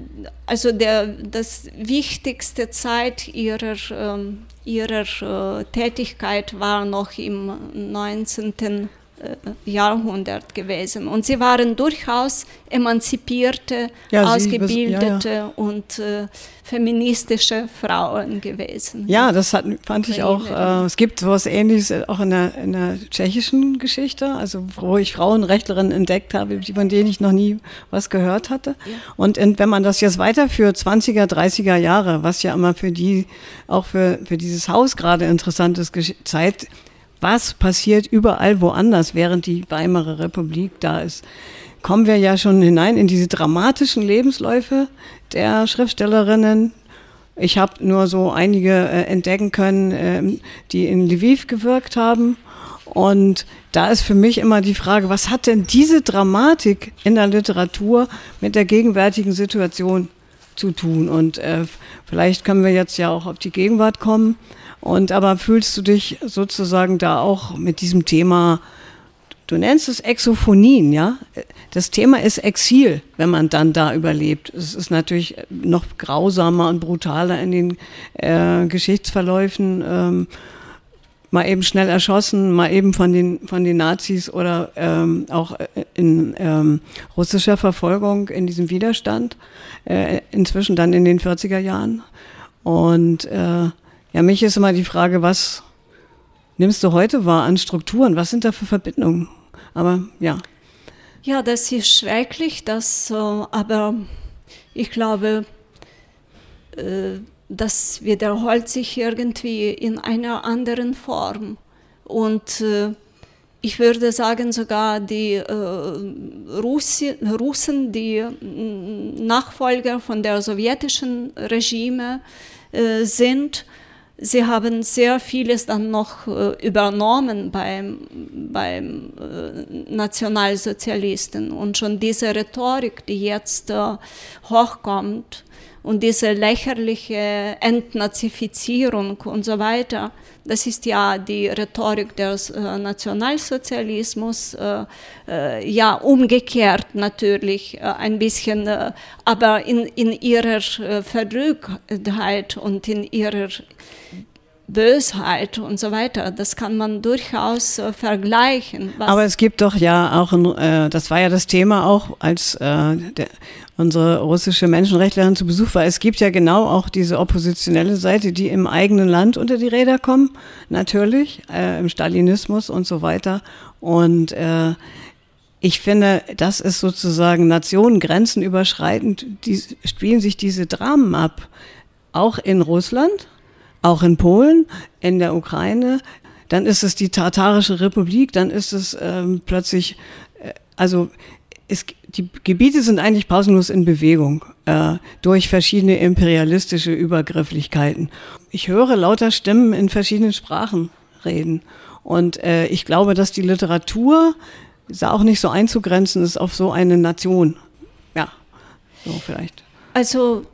also der, das wichtigste Zeit ihrer, ähm, ihrer äh, Tätigkeit war noch im 19. Äh, Jahrhundert gewesen. Und sie waren durchaus emanzipierte, ja, ausgebildete ja, ja. und äh, feministische Frauen gewesen. Ja, das hat, fand ich auch. Äh, es gibt sowas Ähnliches auch in der, in der tschechischen Geschichte, also wo ich Frauenrechtlerinnen entdeckt habe, von denen ich noch nie was gehört hatte. Und in, wenn man das jetzt weiterführt, 20er, 30er Jahre, was ja immer für die, auch für, für dieses Haus gerade interessant ist, Zeit was passiert überall woanders, während die Weimarer Republik da ist, kommen wir ja schon hinein in diese dramatischen Lebensläufe der Schriftstellerinnen. Ich habe nur so einige äh, entdecken können, äh, die in Lviv gewirkt haben. Und da ist für mich immer die Frage, was hat denn diese Dramatik in der Literatur mit der gegenwärtigen Situation zu tun? Und äh, vielleicht können wir jetzt ja auch auf die Gegenwart kommen. Und aber fühlst du dich sozusagen da auch mit diesem Thema, du nennst es Exophonien, ja? Das Thema ist Exil, wenn man dann da überlebt. Es ist natürlich noch grausamer und brutaler in den äh, Geschichtsverläufen. Ähm, mal eben schnell erschossen, mal eben von den, von den Nazis oder ähm, auch in ähm, russischer Verfolgung in diesem Widerstand, äh, inzwischen dann in den 40er Jahren. Und äh, ja, mich ist immer die Frage, was, nimmst du heute wahr an Strukturen? Was sind da für Verbindungen? Aber ja. Ja, das ist schrecklich, das, aber ich glaube, äh, das wiederholt sich irgendwie in einer anderen Form. Und äh, ich würde sagen, sogar die äh, Russen, die Nachfolger von der sowjetischen Regime sind, sie haben sehr vieles dann noch übernommen beim, beim Nationalsozialisten. Und schon diese Rhetorik, die jetzt hochkommt, und diese lächerliche Entnazifizierung und so weiter, das ist ja die Rhetorik des äh, Nationalsozialismus, äh, äh, ja umgekehrt natürlich äh, ein bisschen, äh, aber in, in ihrer äh, Verrücktheit und in ihrer Bösheit und so weiter. Das kann man durchaus äh, vergleichen. Aber es gibt doch ja auch, ein, äh, das war ja das Thema auch, als äh, der, unsere russische Menschenrechtlerin zu Besuch war. Es gibt ja genau auch diese oppositionelle Seite, die im eigenen Land unter die Räder kommen, natürlich, äh, im Stalinismus und so weiter. Und äh, ich finde, das ist sozusagen nationengrenzenüberschreitend, die spielen sich diese Dramen ab. Auch in Russland, auch in Polen, in der Ukraine. Dann ist es die Tatarische Republik, dann ist es ähm, plötzlich, äh, also es, die Gebiete sind eigentlich pausenlos in Bewegung äh, durch verschiedene imperialistische Übergrifflichkeiten. Ich höre lauter Stimmen in verschiedenen Sprachen reden. Und äh, ich glaube, dass die Literatur ist auch nicht so einzugrenzen ist auf so eine Nation. Ja, so vielleicht. Also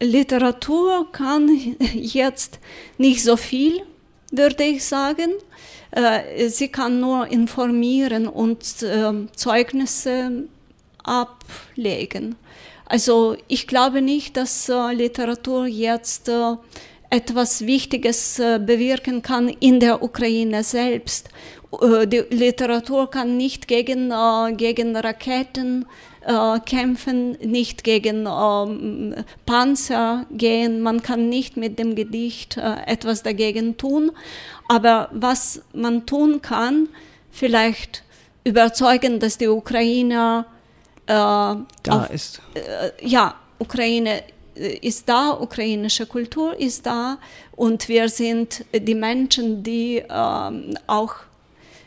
Literatur kann jetzt nicht so viel, würde ich sagen. Äh, sie kann nur informieren und ähm, Zeugnisse ablegen. Also ich glaube nicht, dass äh, Literatur jetzt äh, etwas Wichtiges bewirken kann in der Ukraine selbst. Die Literatur kann nicht gegen, gegen Raketen äh, kämpfen, nicht gegen ähm, Panzer gehen. Man kann nicht mit dem Gedicht äh, etwas dagegen tun. Aber was man tun kann, vielleicht überzeugen, dass die Ukraine äh, da auf, ist. Äh, ja, Ukraine äh, ist da, ukrainische Kultur ist da und wir sind die Menschen, die ähm, auch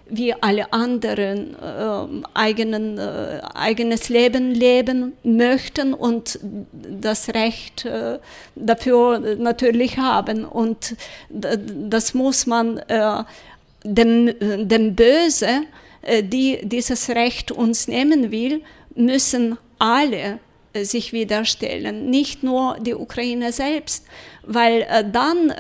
wie alle anderen äh, eigenen, äh, eigenes Leben leben möchten und das Recht äh, dafür natürlich haben. Und das muss man äh, dem, dem Böse, äh, die dieses Recht uns nehmen will, müssen alle äh, sich widerstellen, nicht nur die Ukraine selbst, weil dann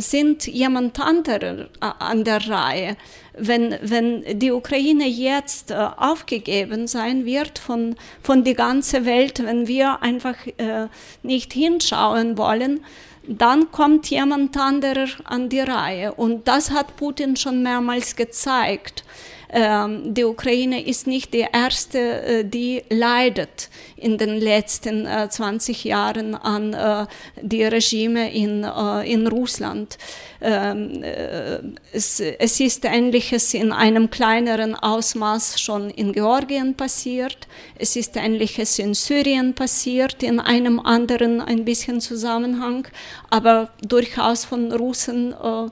sind jemand anderer an der Reihe wenn, wenn die Ukraine jetzt äh, aufgegeben sein wird von, von der ganzen Welt, wenn wir einfach äh, nicht hinschauen wollen, dann kommt jemand anderer an die Reihe. Und das hat Putin schon mehrmals gezeigt. Ähm, die Ukraine ist nicht die erste, äh, die leidet in den letzten 20 äh, Jahren an äh, die Regime in, in Russland. Ähm, es, es ist Ähnliches in einem kleineren Ausmaß schon in Georgien passiert. Es ist Ähnliches in Syrien passiert, in einem anderen ein bisschen Zusammenhang, aber durchaus von Russen äh,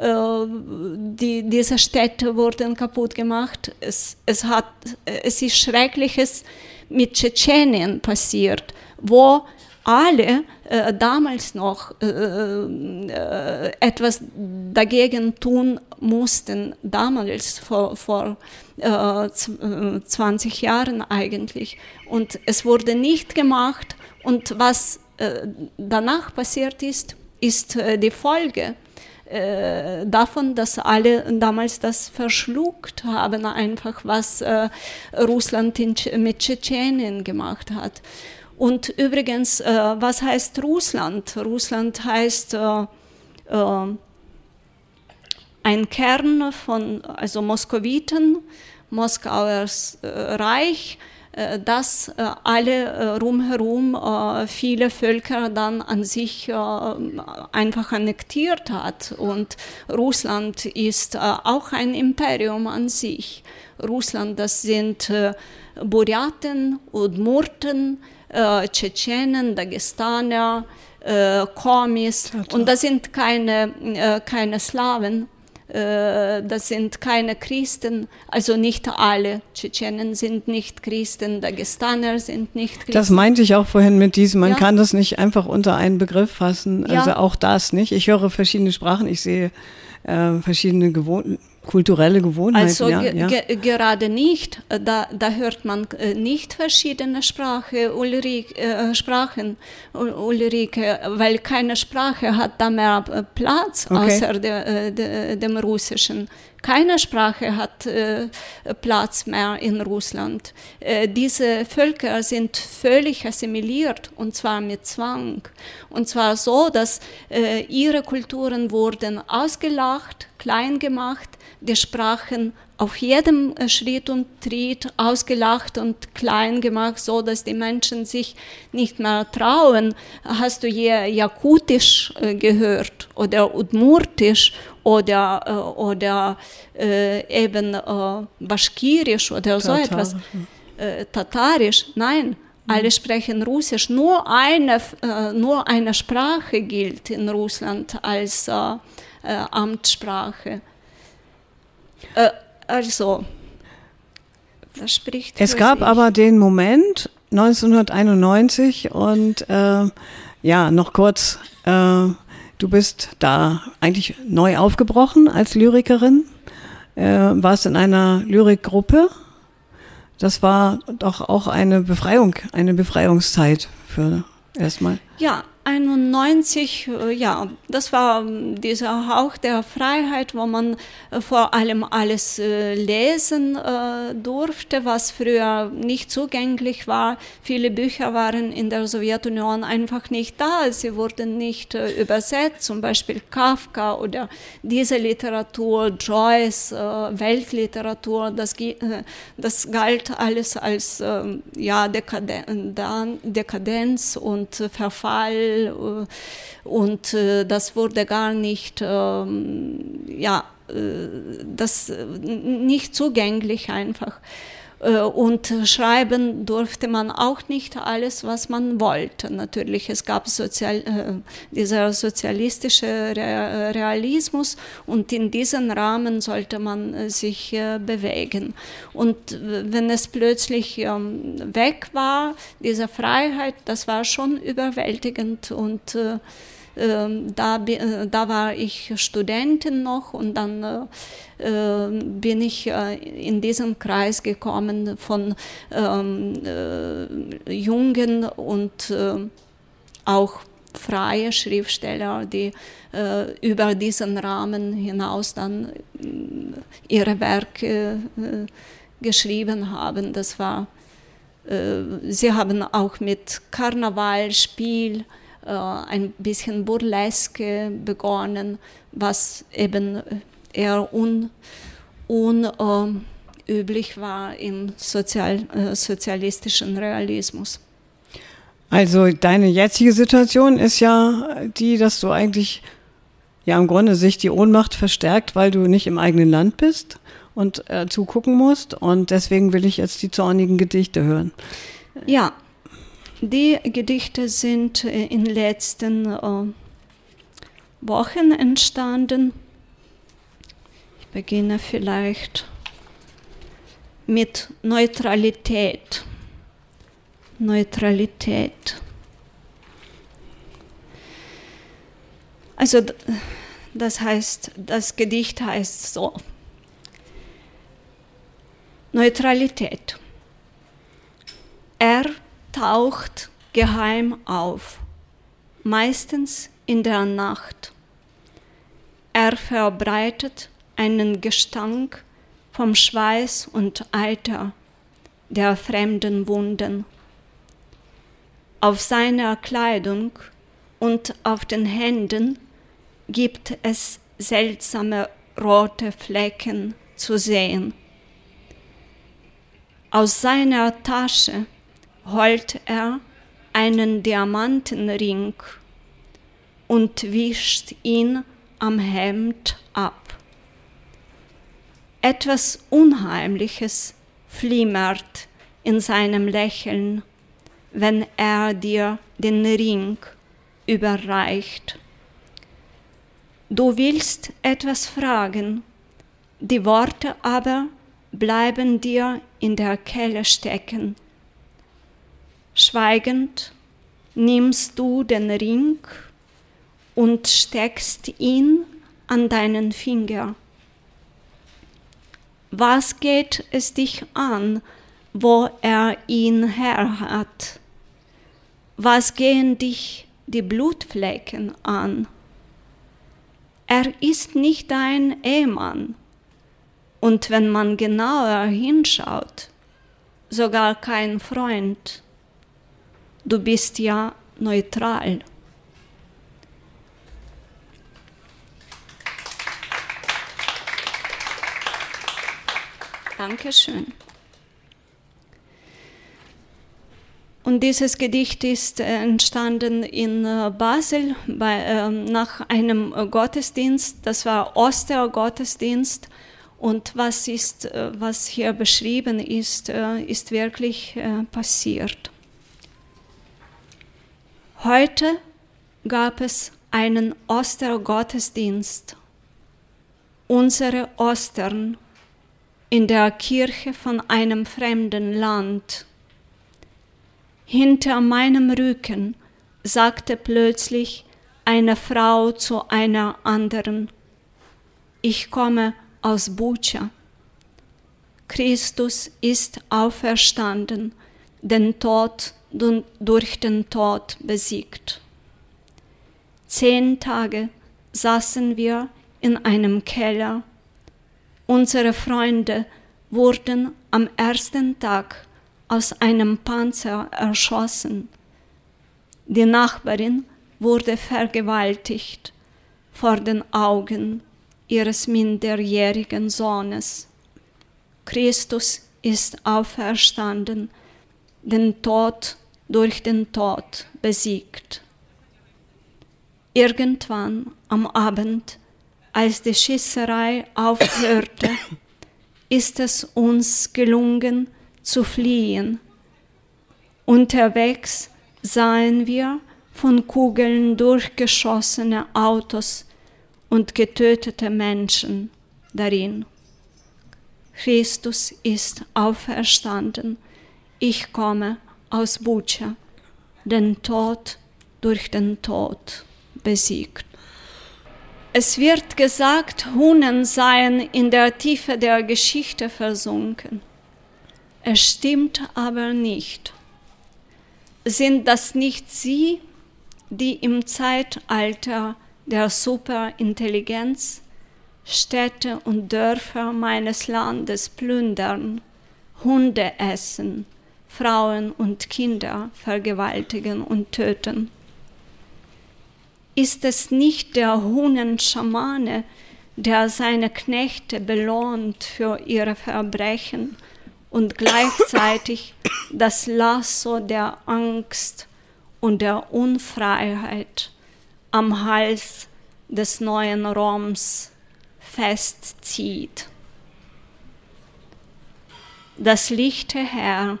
die, diese Städte wurden kaputt gemacht. Es, es, hat, es ist Schreckliches mit Tschetschenien passiert, wo alle äh, damals noch äh, äh, etwas dagegen tun mussten, damals vor, vor äh, 20 äh, Jahren eigentlich. Und es wurde nicht gemacht. Und was äh, danach passiert ist, ist die Folge äh, davon, dass alle damals das verschluckt haben, einfach was äh, Russland in, mit Tschetschenien gemacht hat. Und übrigens, äh, was heißt Russland? Russland heißt äh, äh, ein Kern von also Moskowiten, Moskauer Reich, dass äh, alle äh, rumherum viele Völker dann an sich einfach annektiert hat. Und Russland ist auch ein Imperium an sich. Russland, das sind Buryaten, Udmurten, Tschetschenen, Dagestaner, Komis. Und das sind keine, keine Slawen, äh, das sind keine Christen, also nicht alle Tschetschenen sind nicht Christen, Dagestaner sind nicht Christen. Das meinte ich auch vorhin mit diesem, man ja. kann das nicht einfach unter einen Begriff fassen, also ja. auch das nicht. Ich höre verschiedene Sprachen, ich sehe äh, verschiedene Gewohnheiten kulturelle Gewohnheiten. Also ja, ja. Ge gerade nicht. Da, da hört man äh, nicht verschiedene Sprache, Ulrike, äh, Sprachen, Ulrike, weil keine Sprache hat da mehr äh, Platz okay. außer de, äh, de, dem Russischen. Keine Sprache hat äh, Platz mehr in Russland. Äh, diese Völker sind völlig assimiliert und zwar mit Zwang. Und zwar so, dass äh, ihre Kulturen wurden ausgelacht, klein gemacht, die Sprachen auf jedem äh, Schritt und Tritt ausgelacht und klein gemacht, so dass die Menschen sich nicht mehr trauen. Hast du je Jakutisch äh, gehört oder Udmurtisch oder, äh, oder äh, eben äh, Baschkirisch oder so Tatar. etwas? Äh, Tatarisch? Nein. Alle sprechen Russisch. Nur eine, nur eine Sprache gilt in Russland als Amtssprache. Äh, also, das spricht. Es gab sich. aber den Moment 1991 und äh, ja, noch kurz, äh, du bist da eigentlich neu aufgebrochen als Lyrikerin, äh, warst in einer Lyrikgruppe. Das war doch auch eine Befreiung, eine Befreiungszeit für erstmal. Ja, 91, äh, ja, das war ähm, dieser Hauch der Freiheit, wo man äh, vor allem alles äh, lesen durfte, was früher nicht zugänglich war. Viele Bücher waren in der Sowjetunion einfach nicht da, sie wurden nicht übersetzt, zum Beispiel Kafka oder diese Literatur, Joyce, Weltliteratur, das, das galt alles als ähm, ja, Dekadenz und Verfall äh, und äh, das wurde gar nicht, ähm, ja, äh, das nicht zugänglich einfach. Äh, und schreiben durfte man auch nicht alles, was man wollte. Natürlich, es gab Sozial, äh, dieser sozialistische Realismus und in diesem Rahmen sollte man äh, sich bewegen. Und wenn es plötzlich ähm, weg war, diese Freiheit, das war schon überwältigend und ähm, da, äh, da war ich Studentin noch und dann äh, ähm, bin ich äh, in diesen Kreis gekommen von ähm, jungen und auch freie Schriftsteller, die äh, über diesen Rahmen hinaus dann ihre Werke äh, geschrieben haben. Das war, äh, sie haben auch mit Karneval, Spiel, äh, ein bisschen Burleske begonnen, was eben eher un, unüblich war im Sozial, äh, sozialistischen Realismus. Also deine jetzige Situation ist ja die, dass du eigentlich ja im Grunde sich die Ohnmacht verstärkt, weil du nicht im eigenen Land bist und äh, zugucken musst. Und deswegen will ich jetzt die zornigen Gedichte hören. Ja, die Gedichte sind äh, in den letzten äh, Wochen entstanden. Ich beginne vielleicht mit Neutralität. Neutralität. Also das heißt, das Gedicht heißt so. Neutralität. Er taucht geheim auf, meistens in der Nacht. Er verbreitet einen Gestank vom Schweiß und Eiter der fremden Wunden. Auf seiner Kleidung und auf den Händen gibt es seltsame rote Flecken zu sehen. Aus seiner Tasche holt er einen Diamantenring und wischt ihn am Hemd ab. Etwas Unheimliches flimmert in seinem Lächeln, wenn er dir den Ring überreicht. Du willst etwas fragen, die Worte aber bleiben dir in der Kelle stecken. Schweigend nimmst du den Ring und steckst ihn an deinen Finger. Was geht es dich an, wo er ihn her hat? Was gehen dich die Blutflecken an? Er ist nicht dein Ehemann. Und wenn man genauer hinschaut, sogar kein Freund. Du bist ja neutral. Dankeschön. Und dieses Gedicht ist äh, entstanden in äh, Basel bei, äh, nach einem Gottesdienst. Das war Ostergottesdienst. Und was, ist, äh, was hier beschrieben ist, äh, ist wirklich passiert. Heute gab es einen Ostergottesdienst. Unsere Ostern in der Kirche von einem fremden Land. Hinter meinem Rücken sagte plötzlich eine Frau zu einer anderen, ich komme aus Bucha. Christus ist auferstanden, den Tod durch den Tod besiegt. Zehn Tage saßen wir in einem Keller Unsere Freunde wurden am ersten Tag aus einem Panzer erschossen. Die Nachbarin wurde vergewaltigt vor den Augen ihres minderjährigen Sohnes. Christus ist auferstanden, den Tod durch den Tod besiegt. Irgendwann am Abend als die Schießerei aufhörte, ist es uns gelungen zu fliehen. Unterwegs sahen wir von Kugeln durchgeschossene Autos und getötete Menschen darin. Christus ist auferstanden. Ich komme aus Bucha, den Tod durch den Tod besiegt. Es wird gesagt, Hunnen seien in der Tiefe der Geschichte versunken. Es stimmt aber nicht. Sind das nicht sie, die im Zeitalter der Superintelligenz Städte und Dörfer meines Landes plündern, Hunde essen, Frauen und Kinder vergewaltigen und töten? Ist es nicht der Hunenschamane, der seine Knechte belohnt für ihre Verbrechen und gleichzeitig das Lasso der Angst und der Unfreiheit am Hals des neuen Roms festzieht? Das lichte Herr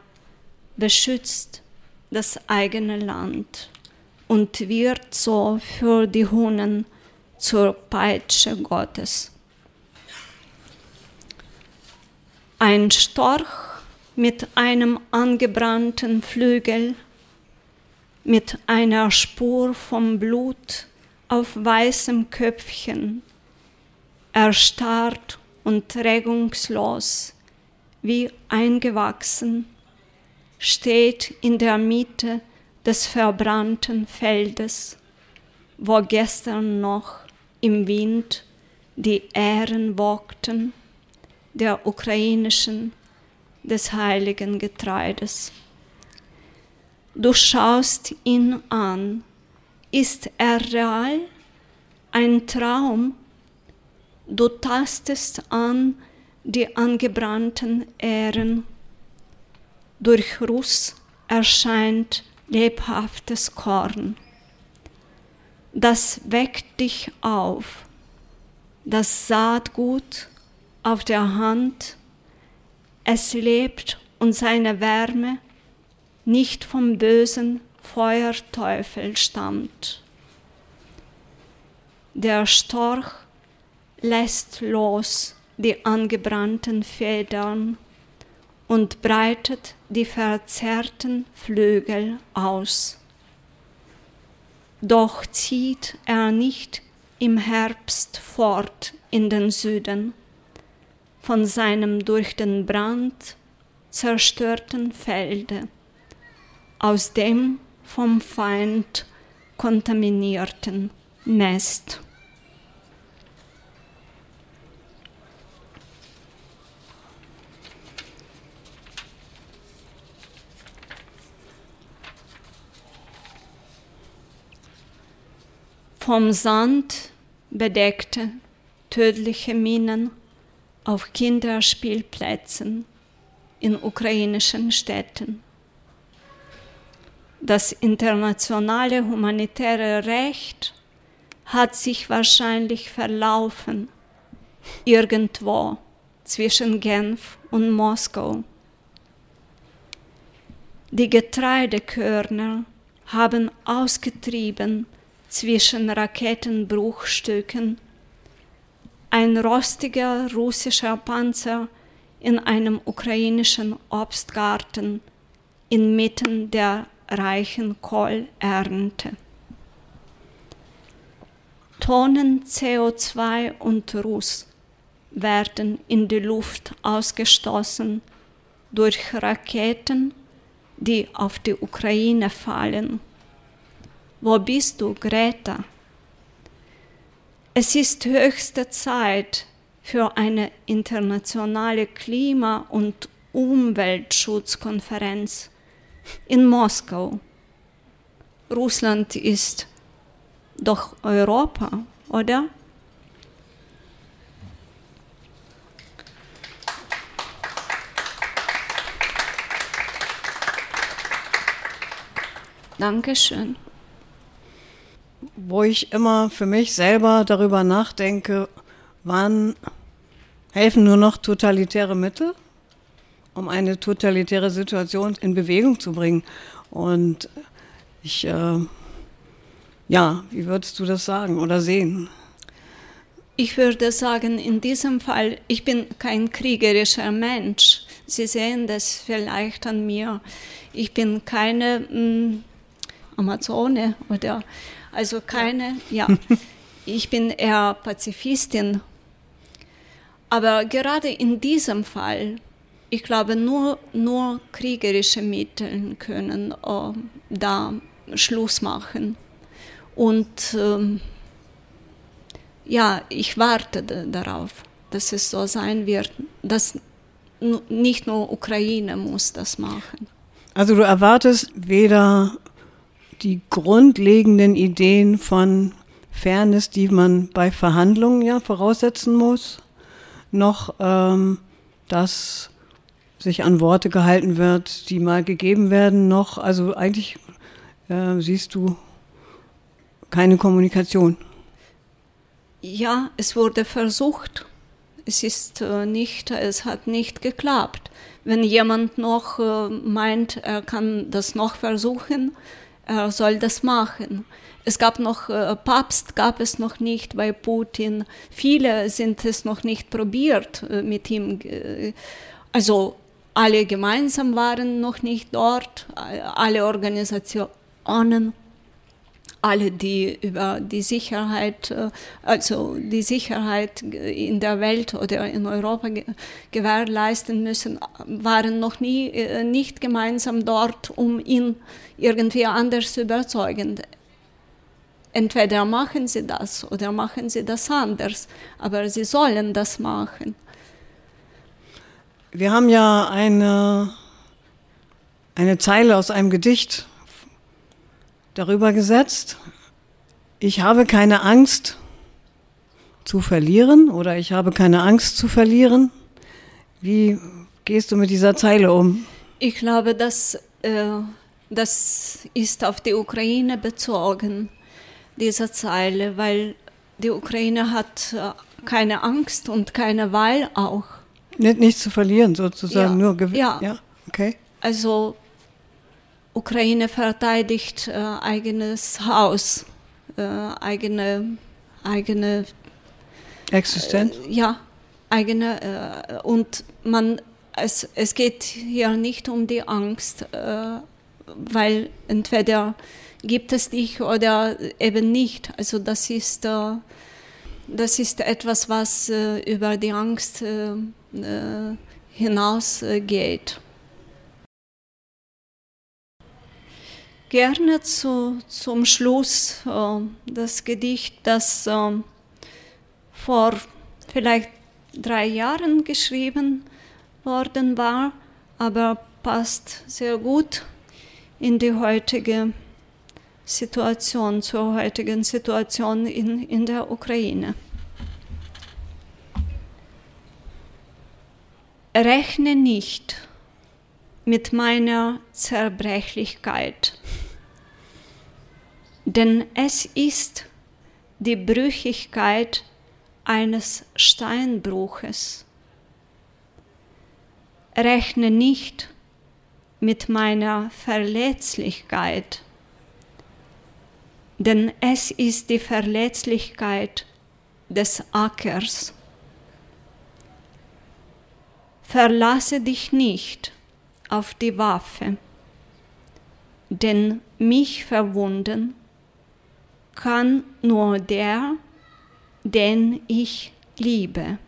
beschützt das eigene Land und wird so für die Hunden zur Peitsche Gottes. Ein Storch mit einem angebrannten Flügel, mit einer Spur vom Blut auf weißem Köpfchen, erstarrt und regungslos, wie eingewachsen, steht in der Mitte des verbrannten Feldes, wo gestern noch im Wind die Ähren wogten, der ukrainischen, des heiligen Getreides. Du schaust ihn an. Ist er real? Ein Traum? Du tastest an die angebrannten Ähren. Durch Ruß erscheint lebhaftes Korn. Das weckt dich auf, das Saatgut auf der Hand, es lebt und seine Wärme nicht vom bösen Feuerteufel stammt. Der Storch lässt los die angebrannten Federn und breitet die verzerrten Flügel aus. Doch zieht er nicht im Herbst fort in den Süden, von seinem durch den Brand zerstörten Felde, aus dem vom Feind kontaminierten Nest. Vom Sand bedeckte tödliche Minen auf Kinderspielplätzen in ukrainischen Städten. Das internationale humanitäre Recht hat sich wahrscheinlich verlaufen irgendwo zwischen Genf und Moskau. Die Getreidekörner haben ausgetrieben zwischen Raketenbruchstücken, ein rostiger russischer Panzer in einem ukrainischen Obstgarten inmitten der reichen Kohlernte. Tonnen CO2 und Ruß werden in die Luft ausgestoßen durch Raketen, die auf die Ukraine fallen. Wo bist du, Greta? Es ist höchste Zeit für eine internationale Klima- und Umweltschutzkonferenz in Moskau. Russland ist doch Europa, oder? Dankeschön wo ich immer für mich selber darüber nachdenke, wann helfen nur noch totalitäre Mittel, um eine totalitäre Situation in Bewegung zu bringen. Und ich, äh, ja, wie würdest du das sagen oder sehen? Ich würde sagen, in diesem Fall, ich bin kein kriegerischer Mensch. Sie sehen das vielleicht an mir. Ich bin keine mh, mm, Amazone oder also keine, ja. ja. Ich bin eher Pazifistin. Aber gerade in diesem Fall, ich glaube, nur, nur kriegerische Mittel können äh, da Schluss machen. Und ähm, ja, ich warte darauf, dass es so sein wird, dass nicht nur Ukraine muss das machen. Also du erwartest weder die grundlegenden Ideen von Fairness, die man bei Verhandlungen ja voraussetzen muss, noch ähm, dass sich an Worte gehalten wird, die mal gegeben werden, noch, also eigentlich äh, siehst du keine Kommunikation. Ja, es wurde versucht. Es ist äh, nicht, es hat nicht geklappt. Wenn jemand noch äh, meint, er kann das noch versuchen, er soll das machen. Es gab noch, äh, Papst gab es noch nicht bei Putin. Viele sind es noch nicht probiert äh, mit ihm. Äh, also alle gemeinsam waren noch nicht dort, alle Organisationen, alle, die über die Sicherheit, äh, also die Sicherheit in der Welt oder in Europa gewährleisten müssen, waren noch nie äh, nicht gemeinsam dort, um ihn irgendwie anders zu überzeugen. Entweder machen sie das oder machen sie das anders, aber sie sollen das machen. Wir haben ja eine, eine Zeile aus einem Gedicht darüber gesetzt, ich habe keine Angst zu verlieren oder ich habe keine Angst zu verlieren. Wie gehst du mit dieser Zeile um? Ich glaube, dass äh, das ist auf die Ukraine bezogen, diese Zeile, weil die Ukraine hat äh, keine Angst und keine Wahl auch. Nicht, nichts zu verlieren, sozusagen, Ja, nur gewinnen. ja. ja, okay. Also Ukraine verteidigt äh, eigenes Haus, äh, eigene, eigene, Existenz. ja, eigene äh, und man, es, es geht hier nicht um die Angst, äh, weil entweder gibt es dich oder eben nicht. Also das ist, äh, das ist etwas, was äh, über die Angst äh, äh, hinausgeht. Gerne zu, zum Schluss äh, das Gedicht, das äh, vor vielleicht drei Jahren geschrieben worden war, aber passt sehr gut in die heutige Situation, zur heutigen Situation in, in der Ukraine. Rechne nicht mit meiner Zerbrechlichkeit, denn es ist die Brüchigkeit eines Steinbruches. Rechne nicht mit meiner Verletzlichkeit, denn es ist die Verletzlichkeit des Ackers. Verlasse dich nicht auf die Waffe, denn mich verwunden kann nur der, den ich liebe.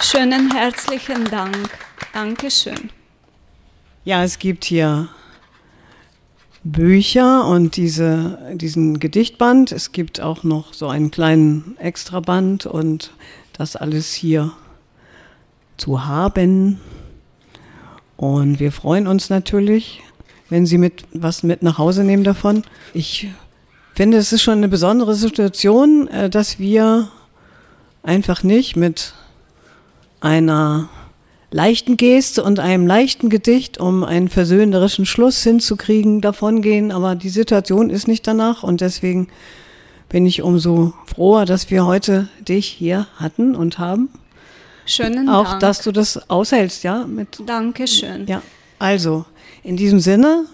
Schönen herzlichen Dank. Dankeschön. Ja, es gibt hier Bücher und diese, diesen Gedichtband. Es gibt auch noch so einen kleinen Extraband und das alles hier zu haben. Und wir freuen uns natürlich, wenn Sie mit was mit nach Hause nehmen davon. Ich finde, es ist schon eine besondere Situation, äh, dass wir einfach nicht mit einer leichten Geste und einem leichten Gedicht, um einen versöhnerischen Schluss hinzukriegen, davongehen. Aber die Situation ist nicht danach und deswegen bin ich umso froher, dass wir heute dich hier hatten und haben. Schönen Auch, Dank. dass du das aushältst, ja, mit Dankeschön. ja, also in diesem Sinne,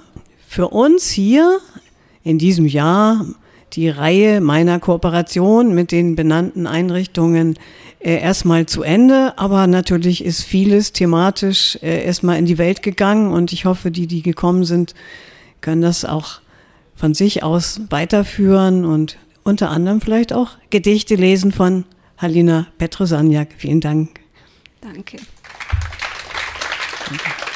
für uns hier in diesem Jahr die Reihe meiner Kooperation mit den benannten Einrichtungen äh, erstmal zu Ende, aber natürlich ist vieles thematisch äh, erstmal in die Welt gegangen und ich hoffe, die, die gekommen sind, können das auch von sich aus weiterführen und unter anderem vielleicht auch Gedichte lesen von Halina Petrosaniak. Vielen Dank. Danke. Danke.